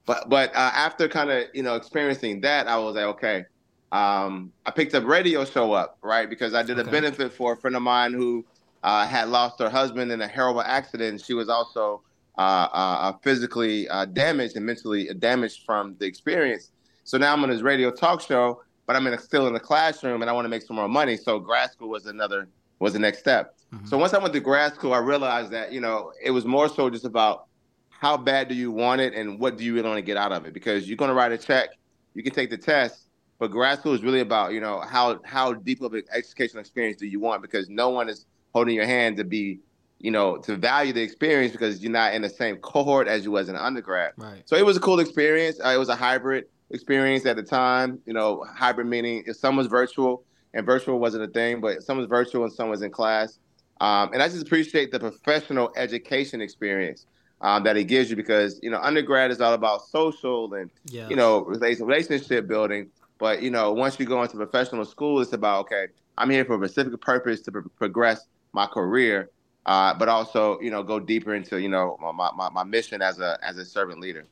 B: But but uh, after kind of you know experiencing that, I was like, okay, um, I picked up radio show up right because I did okay. a benefit for a friend of mine who uh, had lost her husband in a horrible accident. She was also uh, uh, physically damaged and mentally damaged from the experience. So now I'm on this radio talk show, but I'm in a, still in the classroom, and I want to make some more money. So grad school was another was the next step. Mm-hmm. So once I went to grad school, I realized that you know it was more so just about how bad do you want it and what do you really want to get out of it because you're going to write a check, you can take the test, but grad school is really about you know how how deep of an educational experience do you want because no one is holding your hand to be you know to value the experience because you're not in the same cohort as you was in undergrad.
A: Right.
B: So it was a cool experience. Uh, it was a hybrid experience at the time. You know, hybrid meaning if some was virtual and virtual wasn't a thing, but some was virtual and some was in class. Um, and I just appreciate the professional education experience um, that it gives you because you know undergrad is all about social and yeah. you know relationship building. But you know once you go into professional school, it's about okay, I'm here for a specific purpose to pro- progress my career, uh, but also you know go deeper into you know my, my, my mission as a as a servant leader.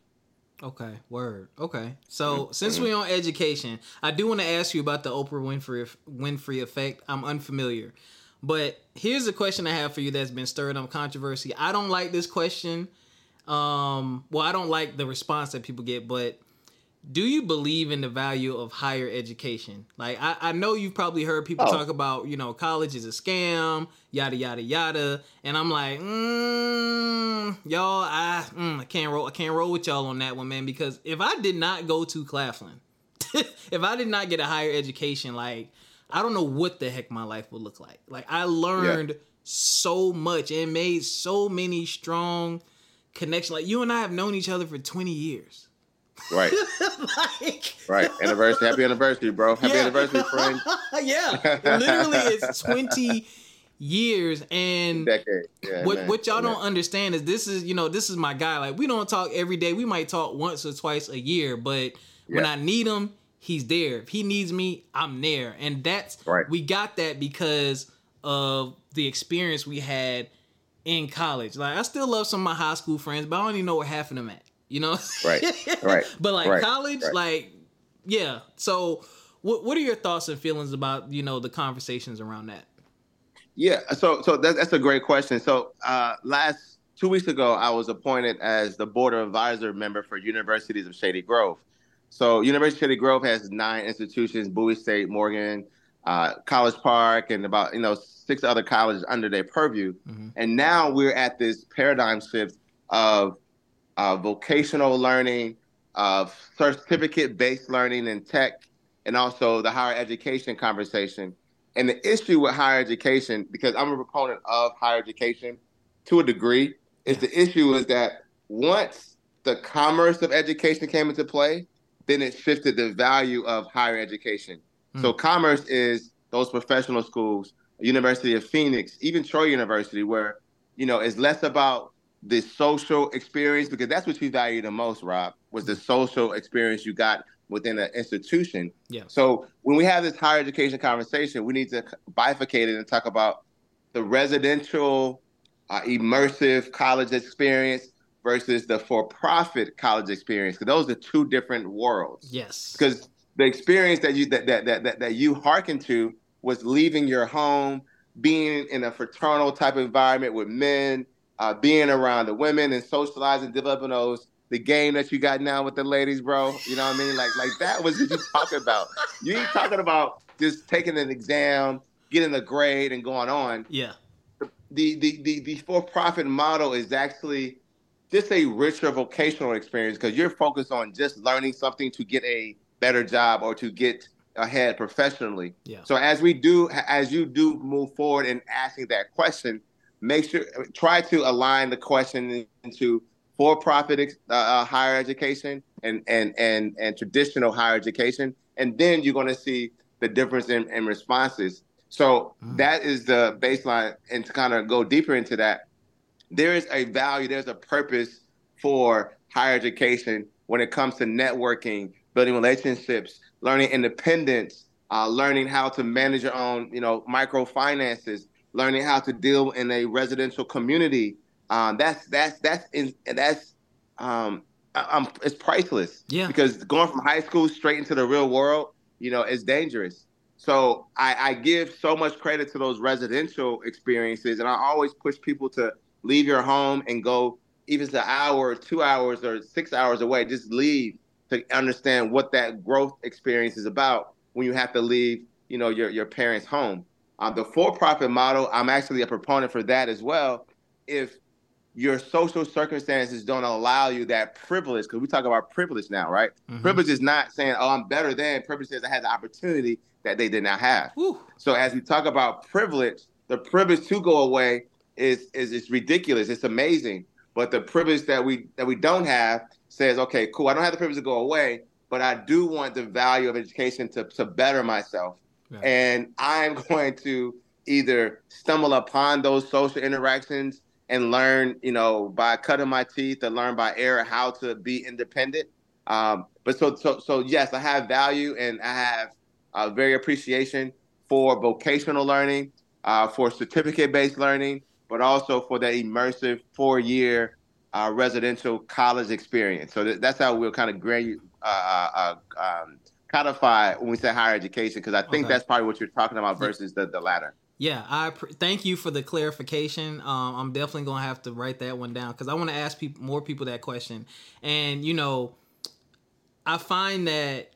A: Okay, word. Okay, so since we're on education, I do want to ask you about the Oprah Winfrey Winfrey effect. I'm unfamiliar, but here's a question I have for you that's been stirring up controversy. I don't like this question. Um, well, I don't like the response that people get, but do you believe in the value of higher education? Like, I, I know you've probably heard people oh. talk about, you know, college is a scam, yada yada yada, and I'm like, mm, y'all, I, mm, I can't roll, I can't roll with y'all on that one, man, because if I did not go to Claflin, if I did not get a higher education, like, I don't know what the heck my life would look like. Like, I learned yeah. so much and made so many strong connections. Like, you and I have known each other for 20 years
B: Right. like, right. Anniversary. Happy anniversary, bro. Happy yeah. anniversary, friend.
A: yeah. Literally, it's 20 years. And
B: Decade. Yeah,
A: what, what y'all don't understand is this is, you know, this is my guy. Like, we don't talk every day. We might talk once or twice a year, but yeah. when I need him, he's there. If he needs me, I'm there. And that's,
B: right.
A: we got that because of the experience we had in college. Like, I still love some of my high school friends, but I don't even know where half of them at you know?
B: Right. Right.
A: but like
B: right.
A: college, right. like yeah. So what what are your thoughts and feelings about, you know, the conversations around that?
B: Yeah, so so that, that's a great question. So uh last two weeks ago I was appointed as the board of advisor member for Universities of Shady Grove. So University of Shady Grove has nine institutions, Bowie State, Morgan, uh, College Park, and about you know six other colleges under their purview. Mm-hmm. And now we're at this paradigm shift of uh, vocational learning, uh, certificate-based learning in tech, and also the higher education conversation. And the issue with higher education, because I'm a proponent of higher education to a degree, is the issue is that once the commerce of education came into play, then it shifted the value of higher education. Mm. So commerce is those professional schools, University of Phoenix, even Troy University, where you know it's less about the social experience because that's what you value the most, Rob, was the social experience you got within an institution.
A: Yeah.
B: So when we have this higher education conversation, we need to bifurcate it and talk about the residential, uh, immersive college experience versus the for-profit college experience. Because those are two different worlds.
A: Yes.
B: Because the experience that you that, that that that that you hearken to was leaving your home, being in a fraternal type of environment with men uh, being around the women and socializing, developing those the game that you got now with the ladies, bro. You know what I mean? Like like that was what you talking about. You ain't talking about just taking an exam, getting a grade, and going on.
A: Yeah.
B: The the the, the for profit model is actually just a richer vocational experience because you're focused on just learning something to get a better job or to get ahead professionally.
A: Yeah.
B: So as we do, as you do move forward in asking that question, make sure try to align the question into for-profit uh, uh, higher education and and and and traditional higher education, and then you're going to see the difference in, in responses. So mm. that is the baseline, and to kind of go deeper into that, there is a value, there's a purpose for higher education when it comes to networking, building relationships, learning independence, uh, learning how to manage your own, you know, microfinances, learning how to deal in a residential community. Um, that's that's that's in, that's um, I'm, it's priceless.
A: Yeah.
B: Because going from high school straight into the real world, you know, is dangerous. So I, I give so much credit to those residential experiences, and I always push people to leave your home and go even an hour, two hours, or six hours away. Just leave to understand what that growth experience is about when you have to leave, you know, your your parents' home. Uh, the for-profit model, I'm actually a proponent for that as well. If your social circumstances don't allow you that privilege, because we talk about privilege now, right? Mm-hmm. Privilege is not saying, "Oh, I'm better than." Privilege says I had the opportunity that they did not have. Whew. So as we talk about privilege, the privilege to go away is is it's ridiculous. It's amazing, but the privilege that we that we don't have says, okay, cool. I don't have the privilege to go away, but I do want the value of education to to better myself, and I'm going to either stumble upon those social interactions and learn, you know, by cutting my teeth and learn by error how to be independent. Um, but so so so yes, I have value and I have uh, very appreciation for vocational learning, uh, for certificate based learning, but also for that immersive four year uh, residential college experience. So th- that's how we'll kind of grade, uh, uh, um, codify when we say higher education, because I think okay. that's probably what you're talking about versus the, the latter.
A: Yeah, I pr- thank you for the clarification. Um, I'm definitely gonna have to write that one down because I want to ask people more people that question. And you know, I find that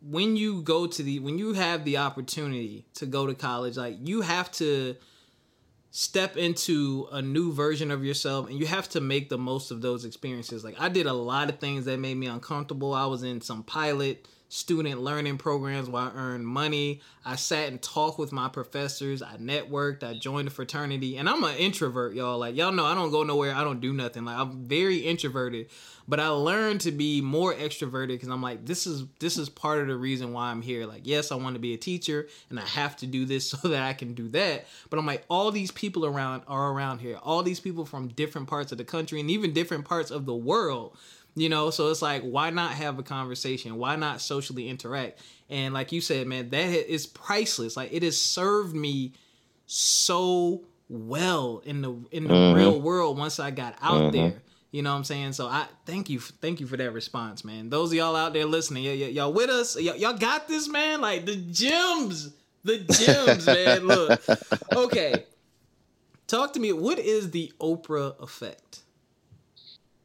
A: when you go to the when you have the opportunity to go to college, like you have to step into a new version of yourself and you have to make the most of those experiences. Like I did a lot of things that made me uncomfortable. I was in some pilot student learning programs where I earned money. I sat and talked with my professors. I networked. I joined a fraternity. And I'm an introvert, y'all. Like y'all know I don't go nowhere. I don't do nothing. Like I'm very introverted. But I learned to be more extroverted because I'm like, this is this is part of the reason why I'm here. Like, yes, I want to be a teacher and I have to do this so that I can do that. But I'm like, all these people around are around here. All these people from different parts of the country and even different parts of the world you know so it's like why not have a conversation? Why not socially interact? And like you said man that is priceless. Like it has served me so well in the in the mm-hmm. real world once i got out mm-hmm. there. You know what i'm saying? So i thank you thank you for that response man. Those of y'all out there listening y- y- y'all with us? Y- y'all got this man? Like the gems the gems man. Look. Okay. Talk to me what is the oprah effect?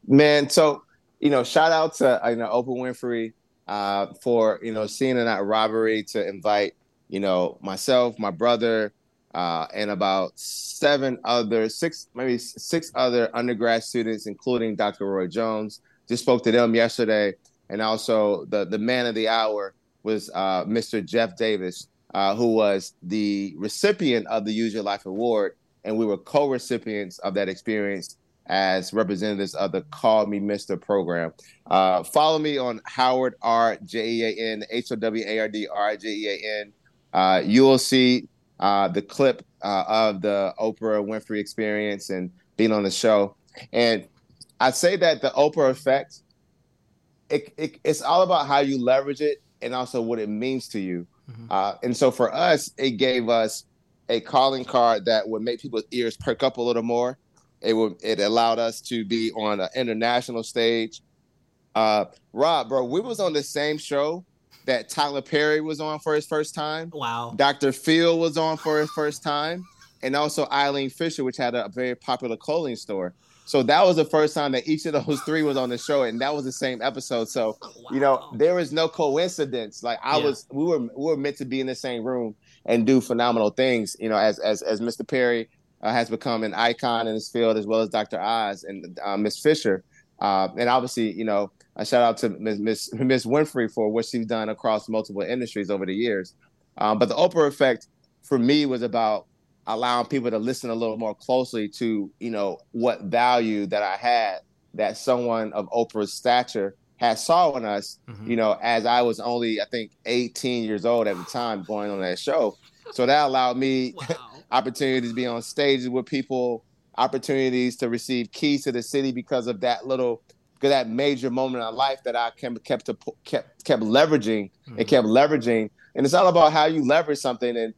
B: Man so you know, shout out to you know Oprah Winfrey uh, for you know seeing in that robbery to invite you know myself, my brother, uh, and about seven other six maybe six other undergrad students, including Dr. Roy Jones. Just spoke to them yesterday, and also the the man of the hour was uh, Mr. Jeff Davis, uh, who was the recipient of the Use Your Life Award, and we were co-recipients of that experience as representatives of the Call Me Mister program. Uh, follow me on Howard R J E A N H O W A R D R J E A N. Uh, you will see uh, the clip uh, of the Oprah Winfrey experience and being on the show. And I say that the Oprah effect, it, it, it's all about how you leverage it and also what it means to you. Mm-hmm. Uh, and so for us, it gave us a calling card that would make people's ears perk up a little more it would it allowed us to be on an international stage. Uh, Rob, bro, we was on the same show that Tyler Perry was on for his first time.
A: Wow.
B: Dr. Phil was on for his first time, and also Eileen Fisher, which had a very popular clothing store. So that was the first time that each of those three was on the show, and that was the same episode. So wow. you know, there is no coincidence. Like I yeah. was, we were we were meant to be in the same room and do phenomenal things. You know, as as as Mr. Perry uh, has become an icon in this field, as well as Dr. Oz and uh, Miss Fisher. Uh, and obviously, you know, a shout out to Miss Miss Winfrey for what she's done across multiple industries over the years. Um, but the Oprah effect for me was about allowing people to listen a little more closely to, you know, what value that I had that someone of Oprah's stature had saw in us, mm-hmm. you know, as I was only, I think, 18 years old at the time going on that show. So that allowed me wow opportunities to be on stages with people, opportunities to receive keys to the city because of that little because that major moment in life that I kept kept kept kept leveraging mm-hmm. and kept leveraging. And it's all about how you leverage something and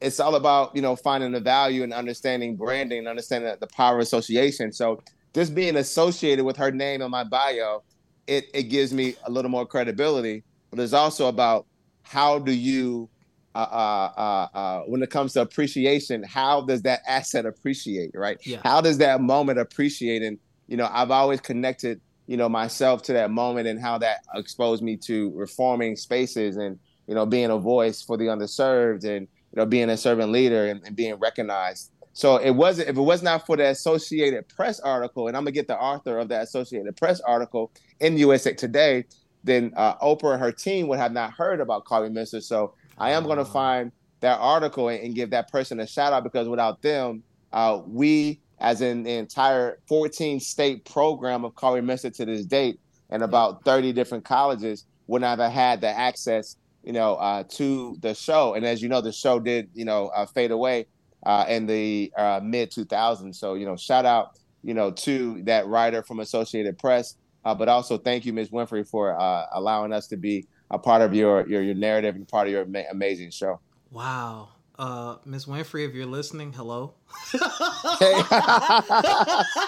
B: it's all about, you know, finding the value and understanding branding and understanding the power of association. So just being associated with her name in my bio, it, it gives me a little more credibility. But it's also about how do you uh, uh, uh, uh, when it comes to appreciation, how does that asset appreciate, right? Yeah. How does that moment appreciate? And you know, I've always connected, you know, myself to that moment and how that exposed me to reforming spaces and, you know, being a voice for the underserved and, you know, being a servant leader and, and being recognized. So it wasn't if it was not for the Associated Press article, and I'm gonna get the author of that Associated Press article in USA Today, then uh, Oprah and her team would have not heard about Call Me Mister. So I am gonna find that article and, and, give that person a shout out because without them, uh, we as in the entire 14 state program of Call Me Mister to this date, and about 30 different colleges would not have had the access, you know, uh, to the show. And as you know, the show did, you know, uh, fade away uh, in the uh, mid 2000s. So, you know, shout out, you know, to that writer from Associated Press, uh, but also thank you, Ms. Winfrey, for uh, allowing us to be a part of your your, your narrative and part of your ama- amazing show.
A: Wow. Uh, Ms. Winfrey, if you're listening, hello.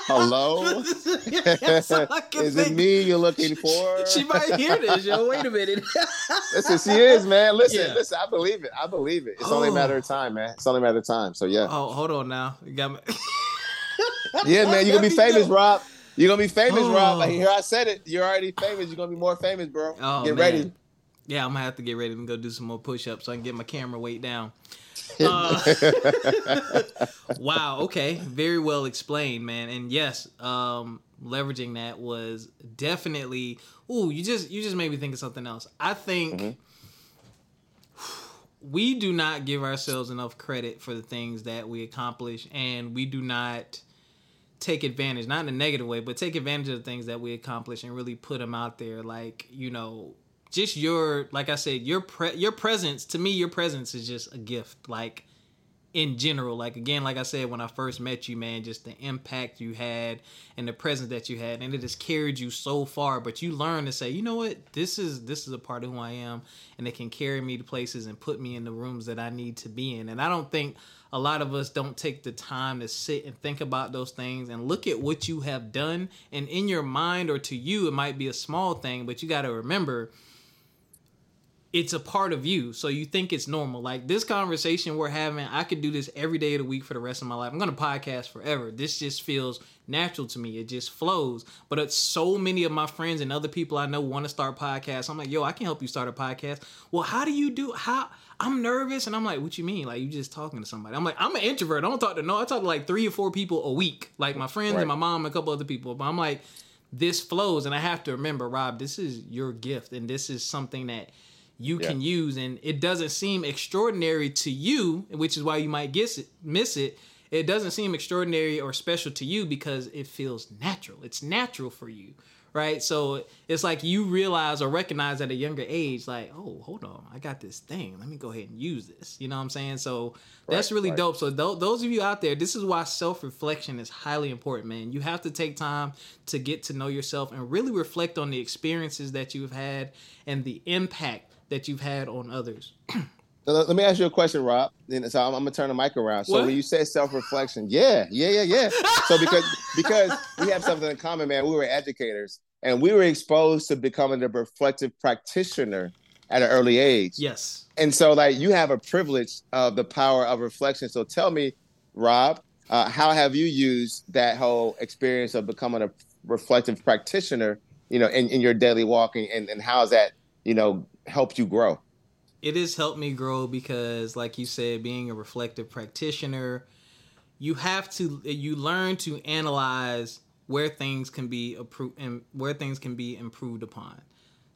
B: hello. is it me you're looking for?
A: She might hear this, yo. Wait a minute.
B: listen, she is, man. Listen, yeah. listen. I believe it. I believe it. It's oh. only a matter of time, man. It's only a matter of time. So yeah.
A: Oh, hold on now. You got me.
B: yeah, man. You're gonna be famous, Rob. You're gonna be famous, oh. Rob. Like here, I said it. You're already famous. You're gonna be more famous, bro. Oh, Get man. ready.
A: Yeah, I'm gonna have to get ready and go do some more push-ups so I can get my camera weight down. Uh, wow. Okay. Very well explained, man. And yes, um, leveraging that was definitely. Ooh, you just you just made me think of something else. I think. Mm-hmm. We do not give ourselves enough credit for the things that we accomplish, and we do not take advantage, not in a negative way, but take advantage of the things that we accomplish and really put them out there. Like, you know, just your like I said, your pre- your presence to me, your presence is just a gift. Like in general, like again, like I said when I first met you, man, just the impact you had and the presence that you had, and it has carried you so far. But you learn to say, you know what, this is this is a part of who I am, and it can carry me to places and put me in the rooms that I need to be in. And I don't think a lot of us don't take the time to sit and think about those things and look at what you have done. And in your mind or to you, it might be a small thing, but you got to remember it's a part of you. So you think it's normal. Like this conversation we're having, I could do this every day of the week for the rest of my life. I'm gonna podcast forever. This just feels natural to me. It just flows. But it's so many of my friends and other people I know want to start podcasts. I'm like, yo, I can help you start a podcast. Well, how do you do how I'm nervous and I'm like, what you mean? Like you just talking to somebody. I'm like, I'm an introvert. I don't talk to no, I talk to like three or four people a week. Like my friends right. and my mom and a couple other people. But I'm like, this flows and I have to remember, Rob, this is your gift and this is something that you yeah. can use and it doesn't seem extraordinary to you which is why you might guess it miss it. It doesn't seem extraordinary or special to you because it feels natural. It's natural for you right? So it's like you realize or recognize at a younger age like oh hold on i got this thing. Let me go ahead and use this. You know what i'm saying? So that's right, really right. dope. So th- those of you out there this is why self-reflection is highly important man. You have to take time to get to know yourself and really reflect on the experiences that you've had and the impact that you've had on others.
B: Let me ask you a question, Rob. So I'm, I'm gonna turn the mic around. So what? when you say self-reflection, yeah, yeah, yeah, yeah. So because because we have something in common, man. We were educators, and we were exposed to becoming a reflective practitioner at an early age.
A: Yes.
B: And so, like, you have a privilege of the power of reflection. So tell me, Rob, uh, how have you used that whole experience of becoming a reflective practitioner, you know, in, in your daily walking, and, and how has that, you know, helped you grow?
A: It has helped me grow because, like you said, being a reflective practitioner, you have to you learn to analyze where things can be approved and where things can be improved upon.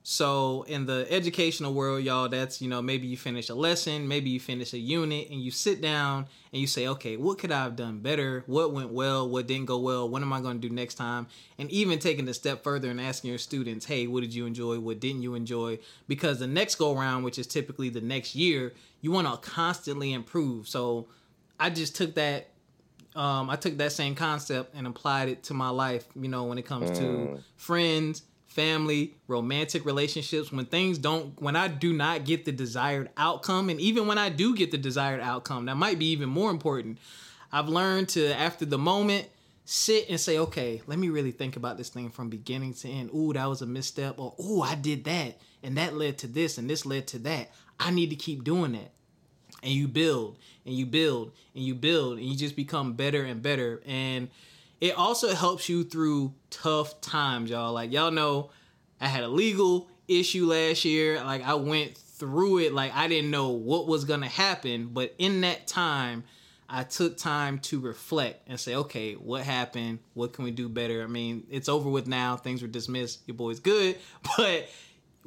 A: So in the educational world, y'all, that's you know maybe you finish a lesson, maybe you finish a unit, and you sit down and you say, okay, what could I have done better? What went well? What didn't go well? What am I going to do next time? And even taking a step further and asking your students, hey, what did you enjoy? What didn't you enjoy? Because the next go around, which is typically the next year, you want to constantly improve. So I just took that um, I took that same concept and applied it to my life. You know, when it comes mm. to friends family, romantic relationships, when things don't, when I do not get the desired outcome, and even when I do get the desired outcome, that might be even more important. I've learned to, after the moment, sit and say, okay, let me really think about this thing from beginning to end. Ooh, that was a misstep, or ooh, I did that, and that led to this, and this led to that. I need to keep doing that. And you build, and you build, and you build, and you just become better and better. And it also helps you through tough times, y'all. Like y'all know, I had a legal issue last year. Like I went through it. Like I didn't know what was gonna happen, but in that time, I took time to reflect and say, okay, what happened? What can we do better? I mean, it's over with now. Things were dismissed. Your boy's good, but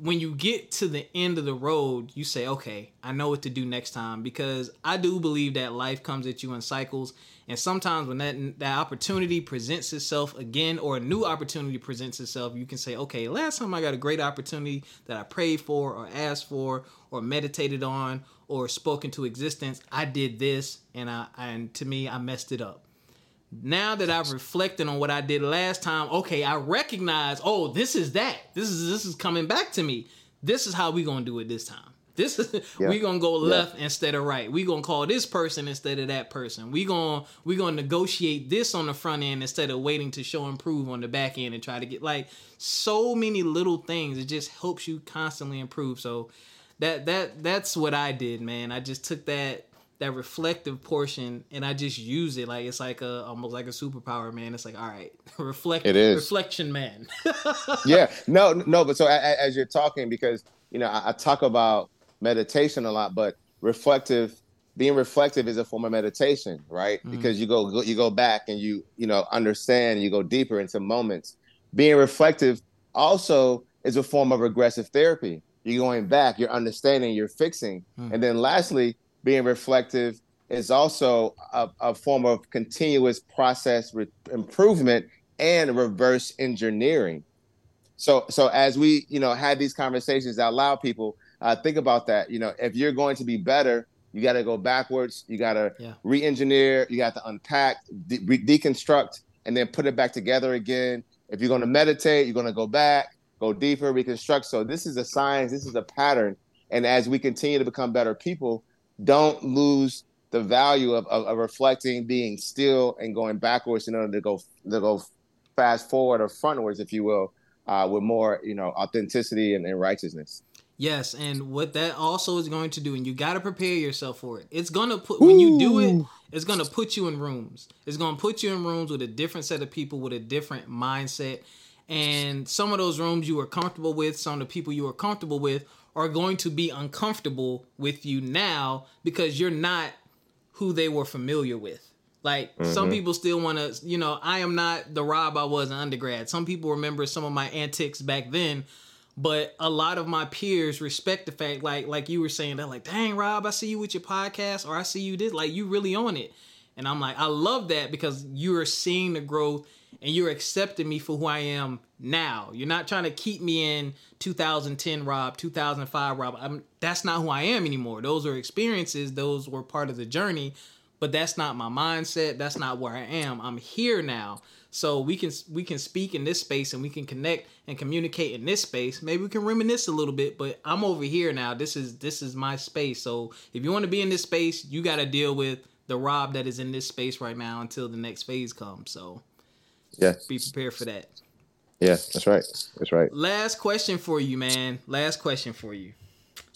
A: when you get to the end of the road, you say, okay, I know what to do next time because I do believe that life comes at you in cycles. And sometimes when that that opportunity presents itself again or a new opportunity presents itself, you can say, okay, last time I got a great opportunity that I prayed for or asked for or meditated on or spoken to existence, I did this and I and to me I messed it up now that I've reflected on what I did last time, okay, I recognize, oh, this is that. This is this is coming back to me. This is how we gonna do it this time. This is yeah. we gonna go left yeah. instead of right. We gonna call this person instead of that person. We gonna we gonna negotiate this on the front end instead of waiting to show improve on the back end and try to get like so many little things. It just helps you constantly improve. So that that that's what I did, man. I just took that that reflective portion and I just use it like it's like a almost like a superpower, man. It's like all right, reflect.
B: It is
A: reflection, man.
B: yeah, no, no, but so as, as you're talking, because you know I, I, talk about meditation a lot, but reflective, being reflective is a form of meditation, right? Mm-hmm. Because you go you go back and you you know understand, you go deeper into moments. Being reflective also is a form of regressive therapy. You're going back, you're understanding, you're fixing, mm-hmm. and then lastly being reflective is also a, a form of continuous process re- improvement and reverse engineering. So, so as we, you know, had these conversations that allow people uh, think about that. You know, if you're going to be better, you got to go backwards. You got to yeah. re-engineer. You got to unpack, de- re- deconstruct, and then put it back together again. If you're going to meditate, you're going to go back, go deeper, reconstruct. So this is a science. This is a pattern. And as we continue to become better people, don't lose the value of, of, of, reflecting, being still, and going backwards in order to go to go fast forward or frontwards, if you will, uh, with more you know authenticity and, and righteousness.
A: Yes, and what that also is going to do, and you got to prepare yourself for it. It's gonna put when you do it, it's gonna put you in rooms. It's gonna put you in rooms with a different set of people with a different mindset. And some of those rooms you are comfortable with, some of the people you are comfortable with are going to be uncomfortable with you now because you're not who they were familiar with. Like mm-hmm. some people still want to, you know, I am not the Rob I was in undergrad. Some people remember some of my antics back then, but a lot of my peers respect the fact, like like you were saying, they're like, "Dang, Rob, I see you with your podcast, or I see you did like you really on it," and I'm like, I love that because you are seeing the growth and you're accepting me for who I am now. You're not trying to keep me in 2010 Rob, 2005 Rob. I'm, that's not who I am anymore. Those are experiences, those were part of the journey, but that's not my mindset. That's not where I am. I'm here now. So we can we can speak in this space and we can connect and communicate in this space. Maybe we can reminisce a little bit, but I'm over here now. This is this is my space. So if you want to be in this space, you got to deal with the Rob that is in this space right now until the next phase comes. So
B: yeah.
A: Be prepared for that.
B: Yeah, that's right. That's right.
A: Last question for you, man. Last question for you.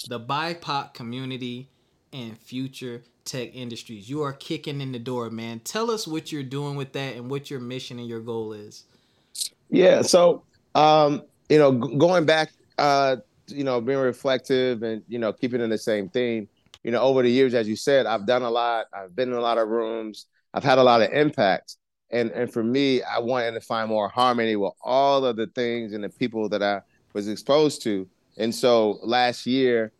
A: The BIPOC community and future tech industries. You are kicking in the door, man. Tell us what you're doing with that and what your mission and your goal is.
B: Yeah, so um, you know, g- going back uh, you know, being reflective and you know, keeping in the same theme. You know, over the years, as you said, I've done a lot. I've been in a lot of rooms. I've had a lot of impact and and for me, I wanted to find more harmony with all of the things and the people that I was exposed to. And so last year,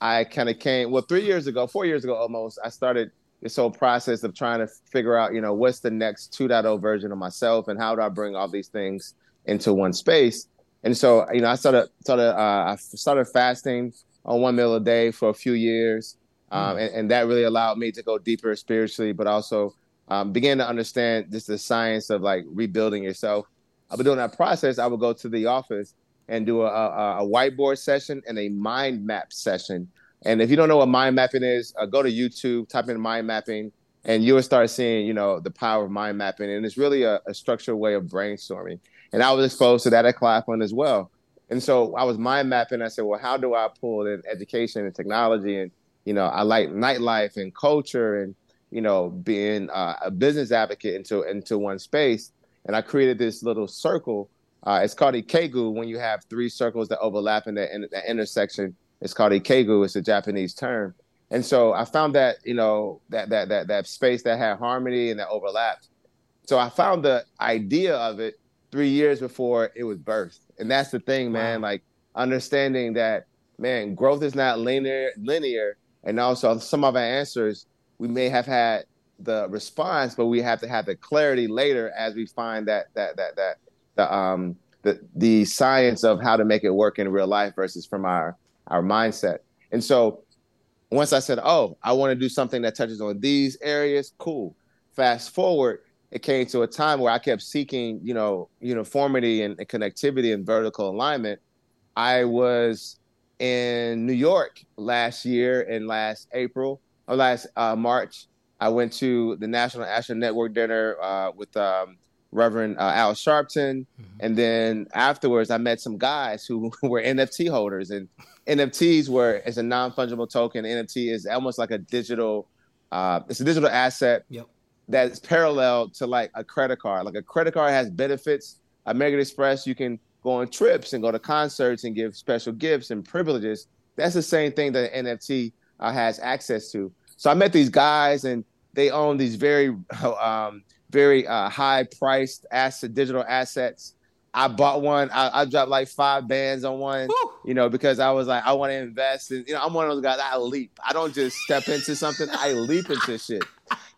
B: I kind of came. Well, three years ago, four years ago almost, I started this whole process of trying to figure out, you know, what's the next 2.0 version of myself, and how do I bring all these things into one space. And so, you know, I started started uh, I started fasting on one meal a day for a few years, um, mm. and, and that really allowed me to go deeper spiritually, but also um, began to understand just the science of like rebuilding yourself. I've been doing that process. I would go to the office and do a, a, a, whiteboard session and a mind map session. And if you don't know what mind mapping is, uh, go to YouTube, type in mind mapping, and you will start seeing, you know, the power of mind mapping. And it's really a, a structured way of brainstorming. And I was exposed to that at Claflin as well. And so I was mind mapping. I said, well, how do I pull in education and technology? And, you know, I like nightlife and culture and you know, being uh, a business advocate into into one space. And I created this little circle. Uh, it's called Ikigai when you have three circles that overlap in the, in the intersection. It's called Ikigai. It's a Japanese term. And so I found that you know that that that that space that had harmony and that overlapped. So I found the idea of it three years before it was birthed, and that's the thing, man. Wow. Like understanding that, man, growth is not linear, linear, and also some of our answers we may have had the response, but we have to have the clarity later as we find that that that that the um the the science of how to make it work in real life versus from our our mindset. And so once I said, "Oh, I want to do something that touches on these areas," cool. Fast forward, it came to a time where I kept seeking, you know, uniformity and, and connectivity and vertical alignment. I was in New York last year in last April last uh, March. I went to the National Action Network dinner uh, with um, Reverend uh, Al Sharpton, mm-hmm. and then afterwards, I met some guys who were NFT holders, and NFTs were it's a non fungible token. NFT is almost like a digital, uh, it's a digital asset
A: yep.
B: that's parallel to like a credit card. Like a credit card has benefits. American Express, you can go on trips and go to concerts and give special gifts and privileges. That's the same thing that NFT uh, has access to. So I met these guys, and they own these very, um, very uh, high priced asset, digital assets. I bought one. I, I, dropped like five bands on one, Woo! you know, because I was like, I want to invest. And you know, I'm one of those guys. I leap. I don't just step into something. I leap into shit.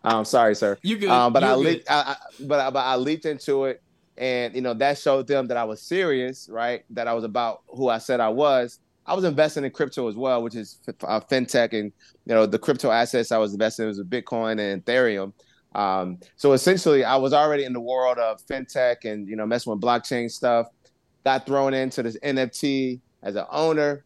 B: Um, sorry, sir.
A: You good?
B: Um, but I leaped. I, I, but I, but I leaped into it, and you know that showed them that I was serious, right? That I was about who I said I was. I was investing in crypto as well, which is uh, fintech and you know the crypto assets I was investing in was Bitcoin and Ethereum. Um, so essentially, I was already in the world of fintech and you know messing with blockchain stuff. Got thrown into this NFT as an owner.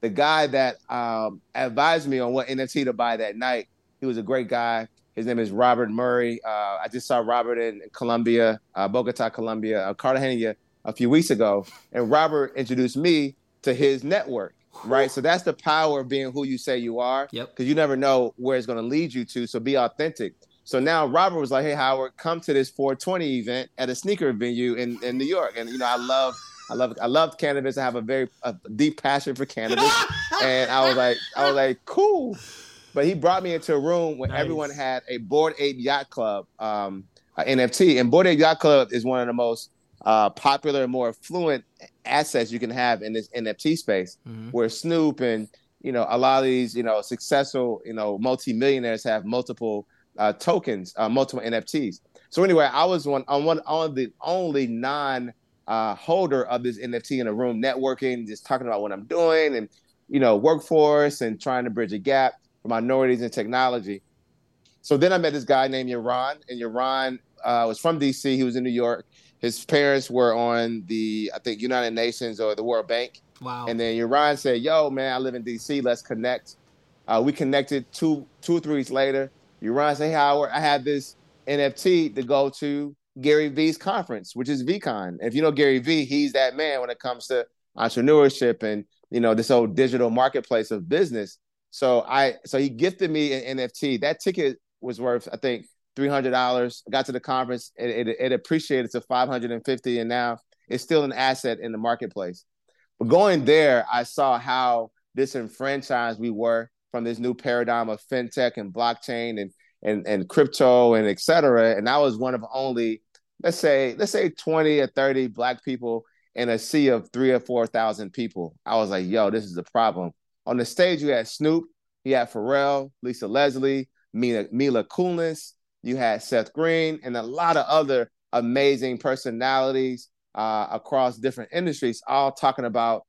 B: The guy that um, advised me on what NFT to buy that night, he was a great guy. His name is Robert Murray. Uh, I just saw Robert in Colombia, uh, Bogota, Colombia, uh, Cartagena a few weeks ago, and Robert introduced me to his network. Right, so that's the power of being who you say you are.
A: Yep.
B: Because you never know where it's going to lead you to. So be authentic. So now Robert was like, "Hey Howard, come to this 420 event at a sneaker venue in, in New York." And you know, I love, I love, I love cannabis. I have a very a deep passion for cannabis, and I was like, I was like, cool. But he brought me into a room where nice. everyone had a Bored Ape Yacht Club um, NFT, and Bored Ape Yacht Club is one of the most uh, popular and more affluent assets you can have in this NFT space, mm-hmm. where Snoop and you know a lot of these you know successful you know multimillionaires have multiple uh, tokens, uh, multiple NFTs. So anyway, I was one on one on the only non uh, holder of this NFT in a room, networking, just talking about what I'm doing, and you know, workforce and trying to bridge a gap for minorities in technology. So then I met this guy named Yaron, and Yaron uh, was from DC. He was in New York. His parents were on the, I think, United Nations or the World Bank.
A: Wow.
B: And then Yaron said, "Yo, man, I live in DC. Let's connect." Uh, we connected two, two, three weeks later. Yaron say Howard, I had this NFT to go to Gary Vee's conference, which is VeeCon. If you know Gary Vee, he's that man when it comes to entrepreneurship and you know this whole digital marketplace of business. So I so he gifted me an NFT. That ticket was worth I think three hundred dollars. Got to the conference, it, it, it appreciated to five hundred and fifty, and now it's still an asset in the marketplace. But going there, I saw how disenfranchised we were from this new paradigm of fintech and blockchain and and and crypto and et cetera. And I was one of only, let's say, let's say 20 or 30 black people in a sea of three or four thousand people. I was like, yo, this is a problem. On the stage, you had Snoop, you had Pharrell, Lisa Leslie, Mila, Mila Kunis, you had Seth Green, and a lot of other amazing personalities uh, across different industries, all talking about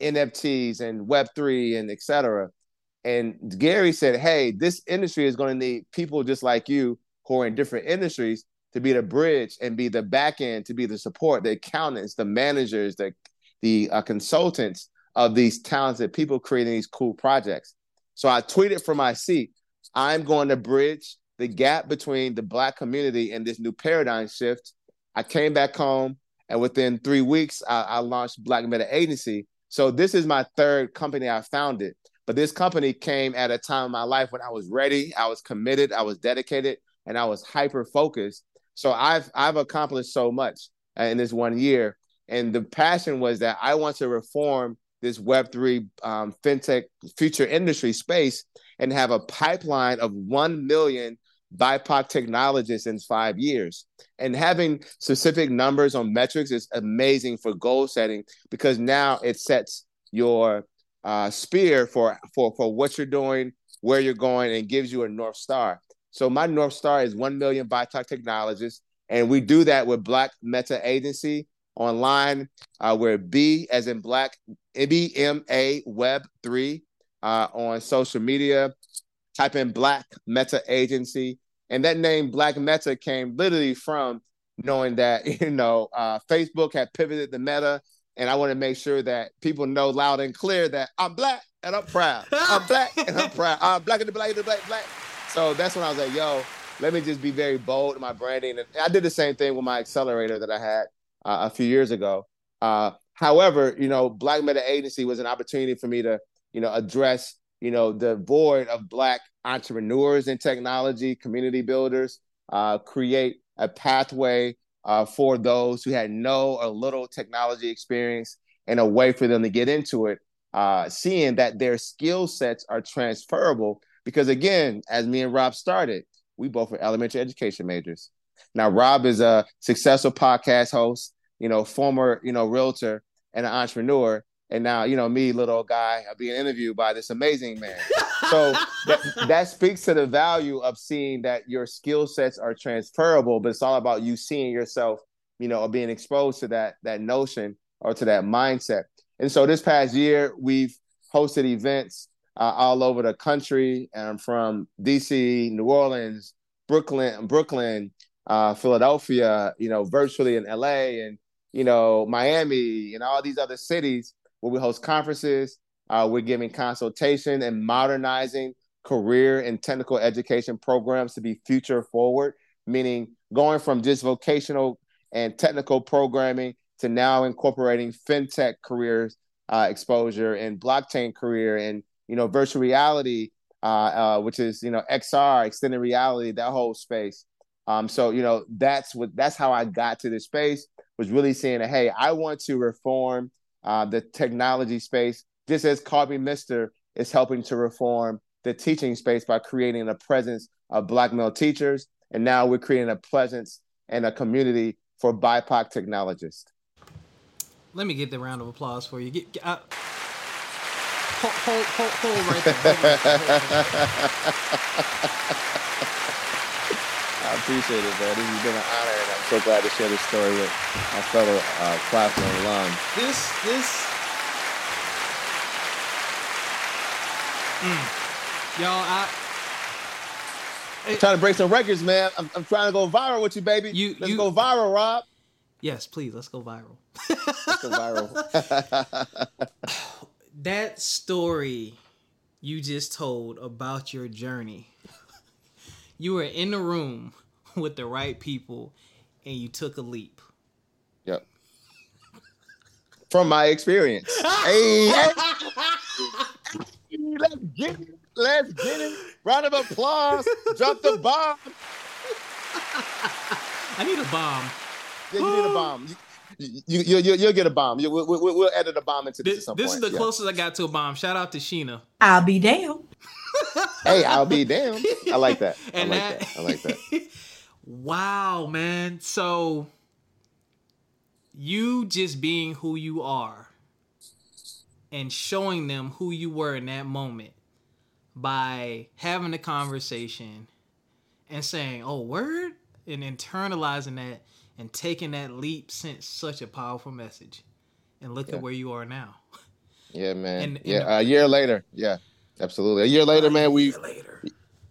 B: NFTs and Web3 and et cetera. And Gary said, Hey, this industry is going to need people just like you who are in different industries to be the bridge and be the back end, to be the support, the accountants, the managers, the, the uh, consultants of these talented people creating these cool projects. So I tweeted from my seat, I'm going to bridge the gap between the Black community and this new paradigm shift. I came back home, and within three weeks, I, I launched Black Meta Agency. So this is my third company I founded. But this company came at a time in my life when I was ready, I was committed, I was dedicated, and I was hyper focused. So I've I've accomplished so much in this one year. And the passion was that I want to reform this Web3 um, fintech future industry space and have a pipeline of 1 million BIPOC technologists in five years. And having specific numbers on metrics is amazing for goal setting because now it sets your uh, spear for, for, for what you're doing, where you're going, and gives you a North Star. So my North Star is 1 million BIPOC technologists. And we do that with Black Meta Agency online. Uh, we're B as in Black, B M A Web 3 uh, on social media type in Black Meta Agency. And that name Black Meta came literally from knowing that, you know, uh, Facebook had pivoted the meta. And I want to make sure that people know loud and clear that I'm black and I'm proud. I'm black and I'm proud. I'm black and the black and the black, black. So that's when I was like, yo, let me just be very bold in my branding. And I did the same thing with my accelerator that I had uh, a few years ago. Uh, however, you know, Black Meta Agency was an opportunity for me to, you know, address you know, the void of Black entrepreneurs in technology, community builders, uh, create a pathway uh, for those who had no or little technology experience and a way for them to get into it, uh, seeing that their skill sets are transferable. Because again, as me and Rob started, we both are elementary education majors. Now, Rob is a successful podcast host, you know, former, you know, realtor and an entrepreneur and now you know me little guy i'm being interviewed by this amazing man. So that, that speaks to the value of seeing that your skill sets are transferable but it's all about you seeing yourself you know or being exposed to that that notion or to that mindset. And so this past year we've hosted events uh, all over the country and from dc new orleans brooklyn brooklyn uh, philadelphia you know virtually in la and you know miami and all these other cities where we host conferences. Uh, we're giving consultation and modernizing career and technical education programs to be future forward, meaning going from just vocational and technical programming to now incorporating fintech careers uh, exposure and blockchain career and you know virtual reality, uh, uh which is you know XR, extended reality, that whole space. Um, so you know that's what that's how I got to this space was really saying hey, I want to reform uh, the technology space, just as Call Me Mister is helping to reform the teaching space by creating a presence of Black male teachers. And now we're creating a presence and a community for BIPOC technologists.
A: Let me get the round of applause for you. Get, get uh, hold, hold, hold, hold right there. Hold right there.
B: I appreciate it, man. This has been an honor, and I'm so glad to share this story with my fellow uh, classmate alum.
A: This, this, mm. y'all, I.
B: I'm trying to break some records, man. I'm, I'm trying to go viral with you, baby. You, let's you, go viral, Rob.
A: Yes, please. Let's go viral.
B: let's go viral.
A: that story you just told about your journey you were in the room with the right people and you took a leap.
B: Yep. From my experience. hey, hey. let's get it. Let's get it. Round of applause. Drop the bomb.
A: I need a bomb.
B: Yeah, you need a bomb. You, you, you, you'll get a bomb. You, we'll, we'll, we'll edit a bomb into this, this at some
A: This
B: point.
A: is the yeah. closest I got to a bomb. Shout out to Sheena.
C: I'll be damned
B: hey, I'll be damned. I like that. And I like that, that. I like that.
A: wow, man. So you just being who you are and showing them who you were in that moment by having a conversation and saying, "Oh, word," and internalizing that and taking that leap sent such a powerful message. And look yeah. at where you are now.
B: Yeah, man. And, and yeah, a year later. Yeah. Absolutely. A year later, man, we later.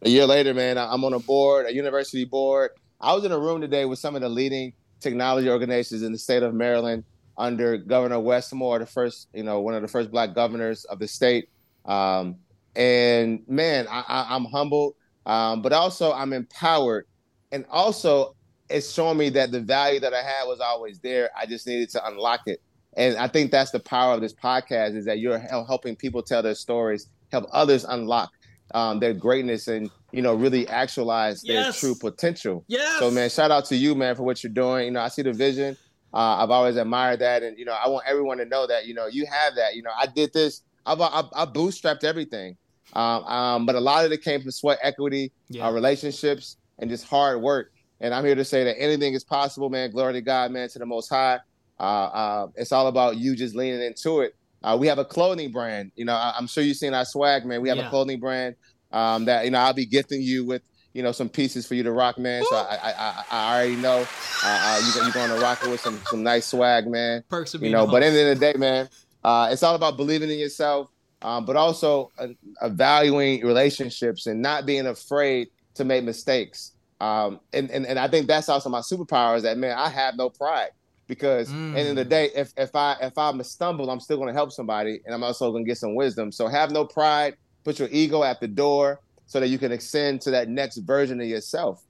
B: a year later, man, I'm on a board, a university board. I was in a room today with some of the leading technology organizations in the state of Maryland under Governor Wes Moore, the first, you know, one of the first black governors of the state. Um, and man, I, am humbled, um, but also I'm empowered. And also, it's showing me that the value that I had was always there. I just needed to unlock it. And I think that's the power of this podcast is that you're helping people tell their stories help others unlock um, their greatness and you know really actualize their
A: Yes.
B: true potential.
A: Yes.
B: So man, shout out to you, man, for what you're doing. You know, I see the vision. Uh, I've always admired that, and you know, I want everyone to know that you know you have that. You know, I did this. I've, I, I bootstrapped everything, um, um, but a lot of it came from sweat equity,
A: Yeah.
B: uh, relationships, and just hard work. And I'm here to say that anything is possible, man. Glory to God, man, to the Most High. Uh, uh, it's all about you just leaning into it. Uh, we have a clothing brand. You know, I, I'm sure you've seen our swag, man. We have
A: Yeah.
B: a clothing brand um, that you know I'll be gifting you with you know some pieces for you to rock, man. So I I, I, I already know uh, uh, you you're going to rock it with some some nice swag, man.
A: Perks of
B: You know, but at the end of the day, man, uh, it's all about believing in yourself, um, but also uh, evaluating relationships and not being afraid to make mistakes. Um, and, and and I think that's also my superpower is that man, I have no pride because the end of the
A: Mm.
B: day, if if I if I'm a stumble, I'm still going to help somebody, and I'm also going to get some wisdom. So have no pride. Put your ego at the door so that you can ascend to that next version of yourself.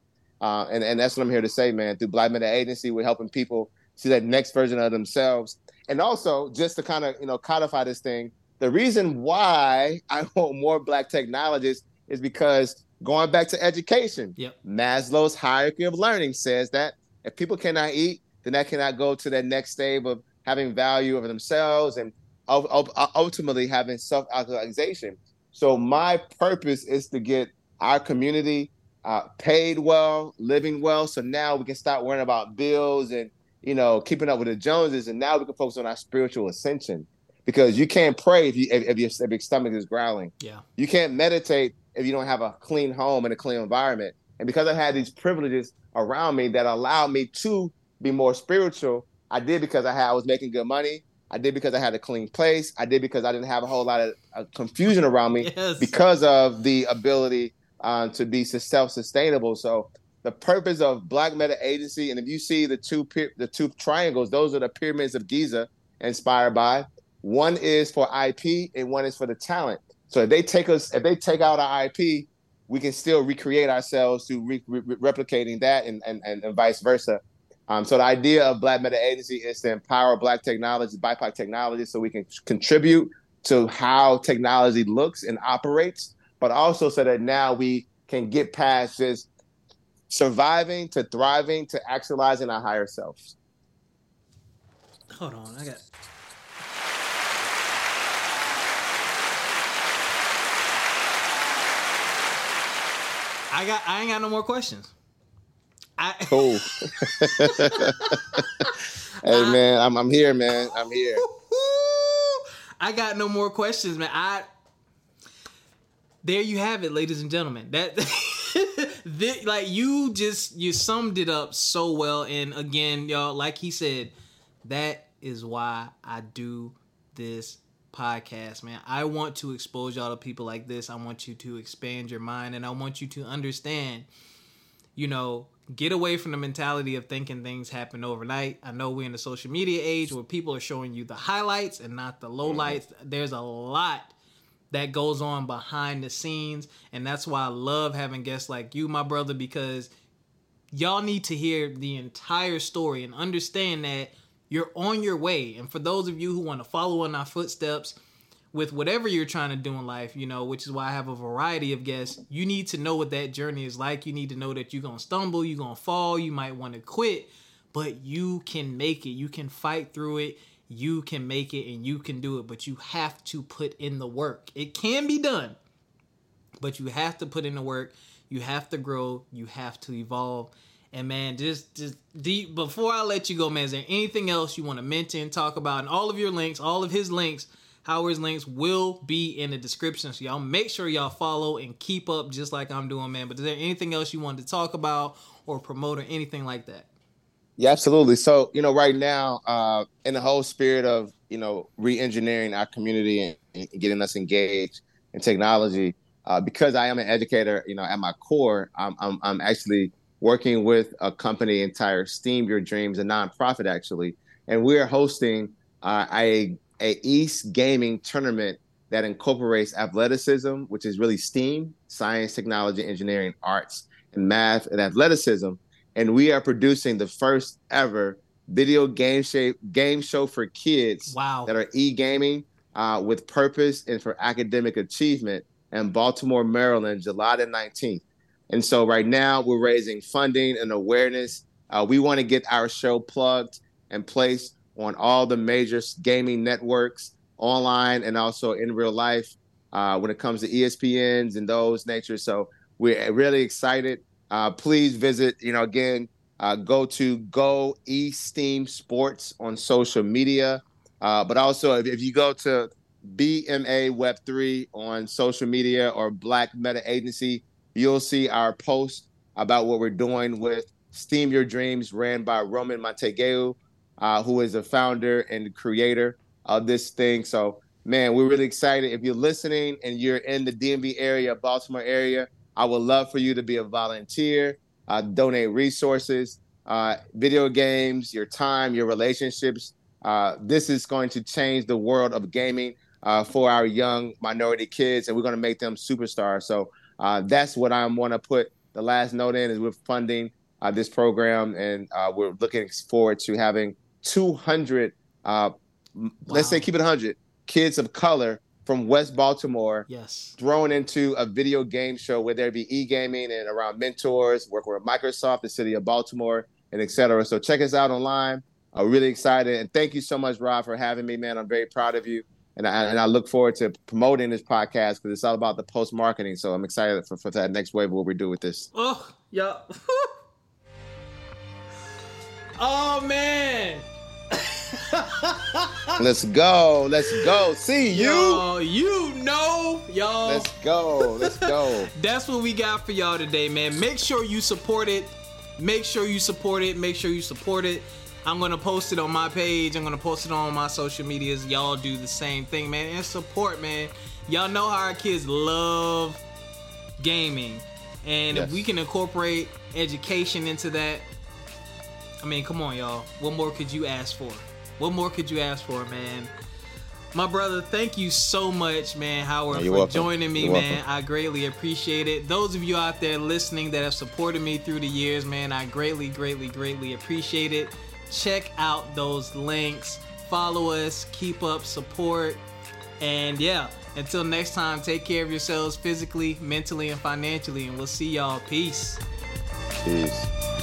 B: Uh, and and that's what I'm here to say, man. Through Black Meta Agency, we're helping people see that next version of themselves, and also just to kind of you know codify this thing. The reason why I want more Black technologists is because going back to education,
A: Yep.
B: Maslow's hierarchy of learning says that if people cannot eat, then that cannot go to that next stage of having value over themselves and ul- ultimately having self-actualization. So my purpose is to get our community uh, paid well, living well. So now we can start worrying about bills and you know keeping up with the Joneses, and now we can focus on our spiritual ascension. Because you can't pray if you if, if, your, if your stomach is growling.
A: Yeah.
B: You can't meditate if you don't have a clean home and a clean environment. And because I had these privileges around me that allowed me to be more spiritual, I did because I had I was making good money. I did because I had a clean place. I did because I didn't have a whole lot of uh, confusion around me
A: Yes.
B: because of the ability uh, to be self-sustainable. So the purpose of Black Meta Agency, and if you see the two the two triangles, those are the pyramids of Giza inspired by. One is for IP, and one is for the talent. So if they take us, if they take out our IP, we can still recreate ourselves through re- re- replicating that, and, and and and vice versa. Um, so the idea of Black Meta Agency is to empower Black technology, BIPOC technology, so we can contribute to how technology looks and operates, but also so that now we can get past just surviving to thriving to actualizing our higher selves.
A: Hold on, I got. I got. I ain't got no more questions. I.
B: Cool. hey man, I'm I'm here, man. I'm here.
A: I got no more questions, man. I. There you have it, ladies and gentlemen. That. thi- like you just you summed it up so well, and again, y'all, like he said, that is why I do this podcast, man. I want to expose y'all to people like this. I want you to expand your mind and I want you to understand, you know, get away from the mentality of thinking things happen overnight. I know we're in the social media age where people are showing you the highlights and not the mm-hmm. lowlights. There's a lot that goes on behind the scenes and that's why I love having guests like you, my brother, because y'all need to hear the entire story and understand that you're on your way. And for those of you who want to follow in our footsteps with whatever you're trying to do in life, you know, which is why I have a variety of guests, you need to know what that journey is like. You need to know that you're going to stumble, you're going to fall, you might want to quit, but you can make it. You can fight through it. You can make it and you can do it, but you have to put in the work. It can be done, but you have to put in the work. You have to grow. You have to evolve. And man, just just deep before I let you go, man, is there anything else you want to mention, talk about? And all of your links, all of his links, Howard's links will be in the description. So y'all make sure y'all follow and keep up just like I'm doing, man. But is there anything else you wanted to talk about or promote or anything like that?
B: Yeah, absolutely. So, you know, right now, uh, in the whole spirit of, you know, re-engineering our community and, and getting us engaged in technology, uh, because I am an educator, you know, at my core, I'm, I'm, I'm actually working with a company, entire Steam Your Dreams, a nonprofit actually, and we are hosting uh, a, a East Gaming tournament that incorporates athleticism, which is really STEAM, science, technology, engineering, arts, and math and athleticism and we are producing the first ever video game shape game show for kids
A: Wow.
B: that are e-gaming. uh, with purpose and for academic achievement in Baltimore, Maryland, July the 19th. And so right now we're raising funding and awareness. Uh, we want to get our show plugged and placed on all the major gaming networks, online and also in real life, uh, when it comes to ESPNs and those nature. So we're really excited. Uh, please visit, you know, again, uh, go to Go Esteem Sports on social media. Uh, but also, if, if, you go to BMA Web3 on social media or Black Meta Agency, you'll see our post about what we're doing with Steam Your Dreams, ran by Roman Montegeu, uh, who is the founder and creator of this thing. So, man, we're really excited. If you're listening and you're in the DMV area, Baltimore area, I would love for you to be a volunteer, uh, donate resources, uh, video games, your time, your relationships. Uh, this is going to change the world of gaming uh, for our young minority kids, and we're going to make them superstars. So uh, that's what I want to put the last note in is we're funding this program, and we're looking forward to having 200, uh, wow. let's say keep it 100 kids of color from West Baltimore,
A: yes,
B: thrown into a video game show where there'd be e-gaming and around mentors, work with Microsoft, the city of Baltimore, and etc. So check us out online. I'm really excited, and thank you so much, Rob, for having me, man. I'm very proud of you and I, and I look forward to promoting this podcast because it's all about the post marketing. So I'm excited for, for that next wave of what we do with this.
A: Oh yeah. oh man.
B: let's go. Let's go. See you.
A: Yo, you know, y'all.
B: Let's go. Let's go.
A: That's what we got for y'all today, man. Make sure you support it. Make sure you support it. Make sure you support it. I'm gonna post it on my page. I'm gonna post it on my social medias. Y'all do the same thing, man. And support, man. Y'all know how our kids love gaming. And yes. if we can incorporate education into that, I mean, come on, y'all. What more could you ask for? What more could you ask for, man? My brother, thank you so much, man, Howard, for
B: welcome.
A: joining me,
B: You're
A: man.
B: Welcome.
A: I greatly appreciate it. Those of you out there listening that have supported me through the years, man, I greatly, greatly, greatly appreciate it check out those links. Follow us, keep up support. And yeah, until next time, take care of yourselves physically, mentally, and financially. And we'll see y'all. Peace.
B: Peace.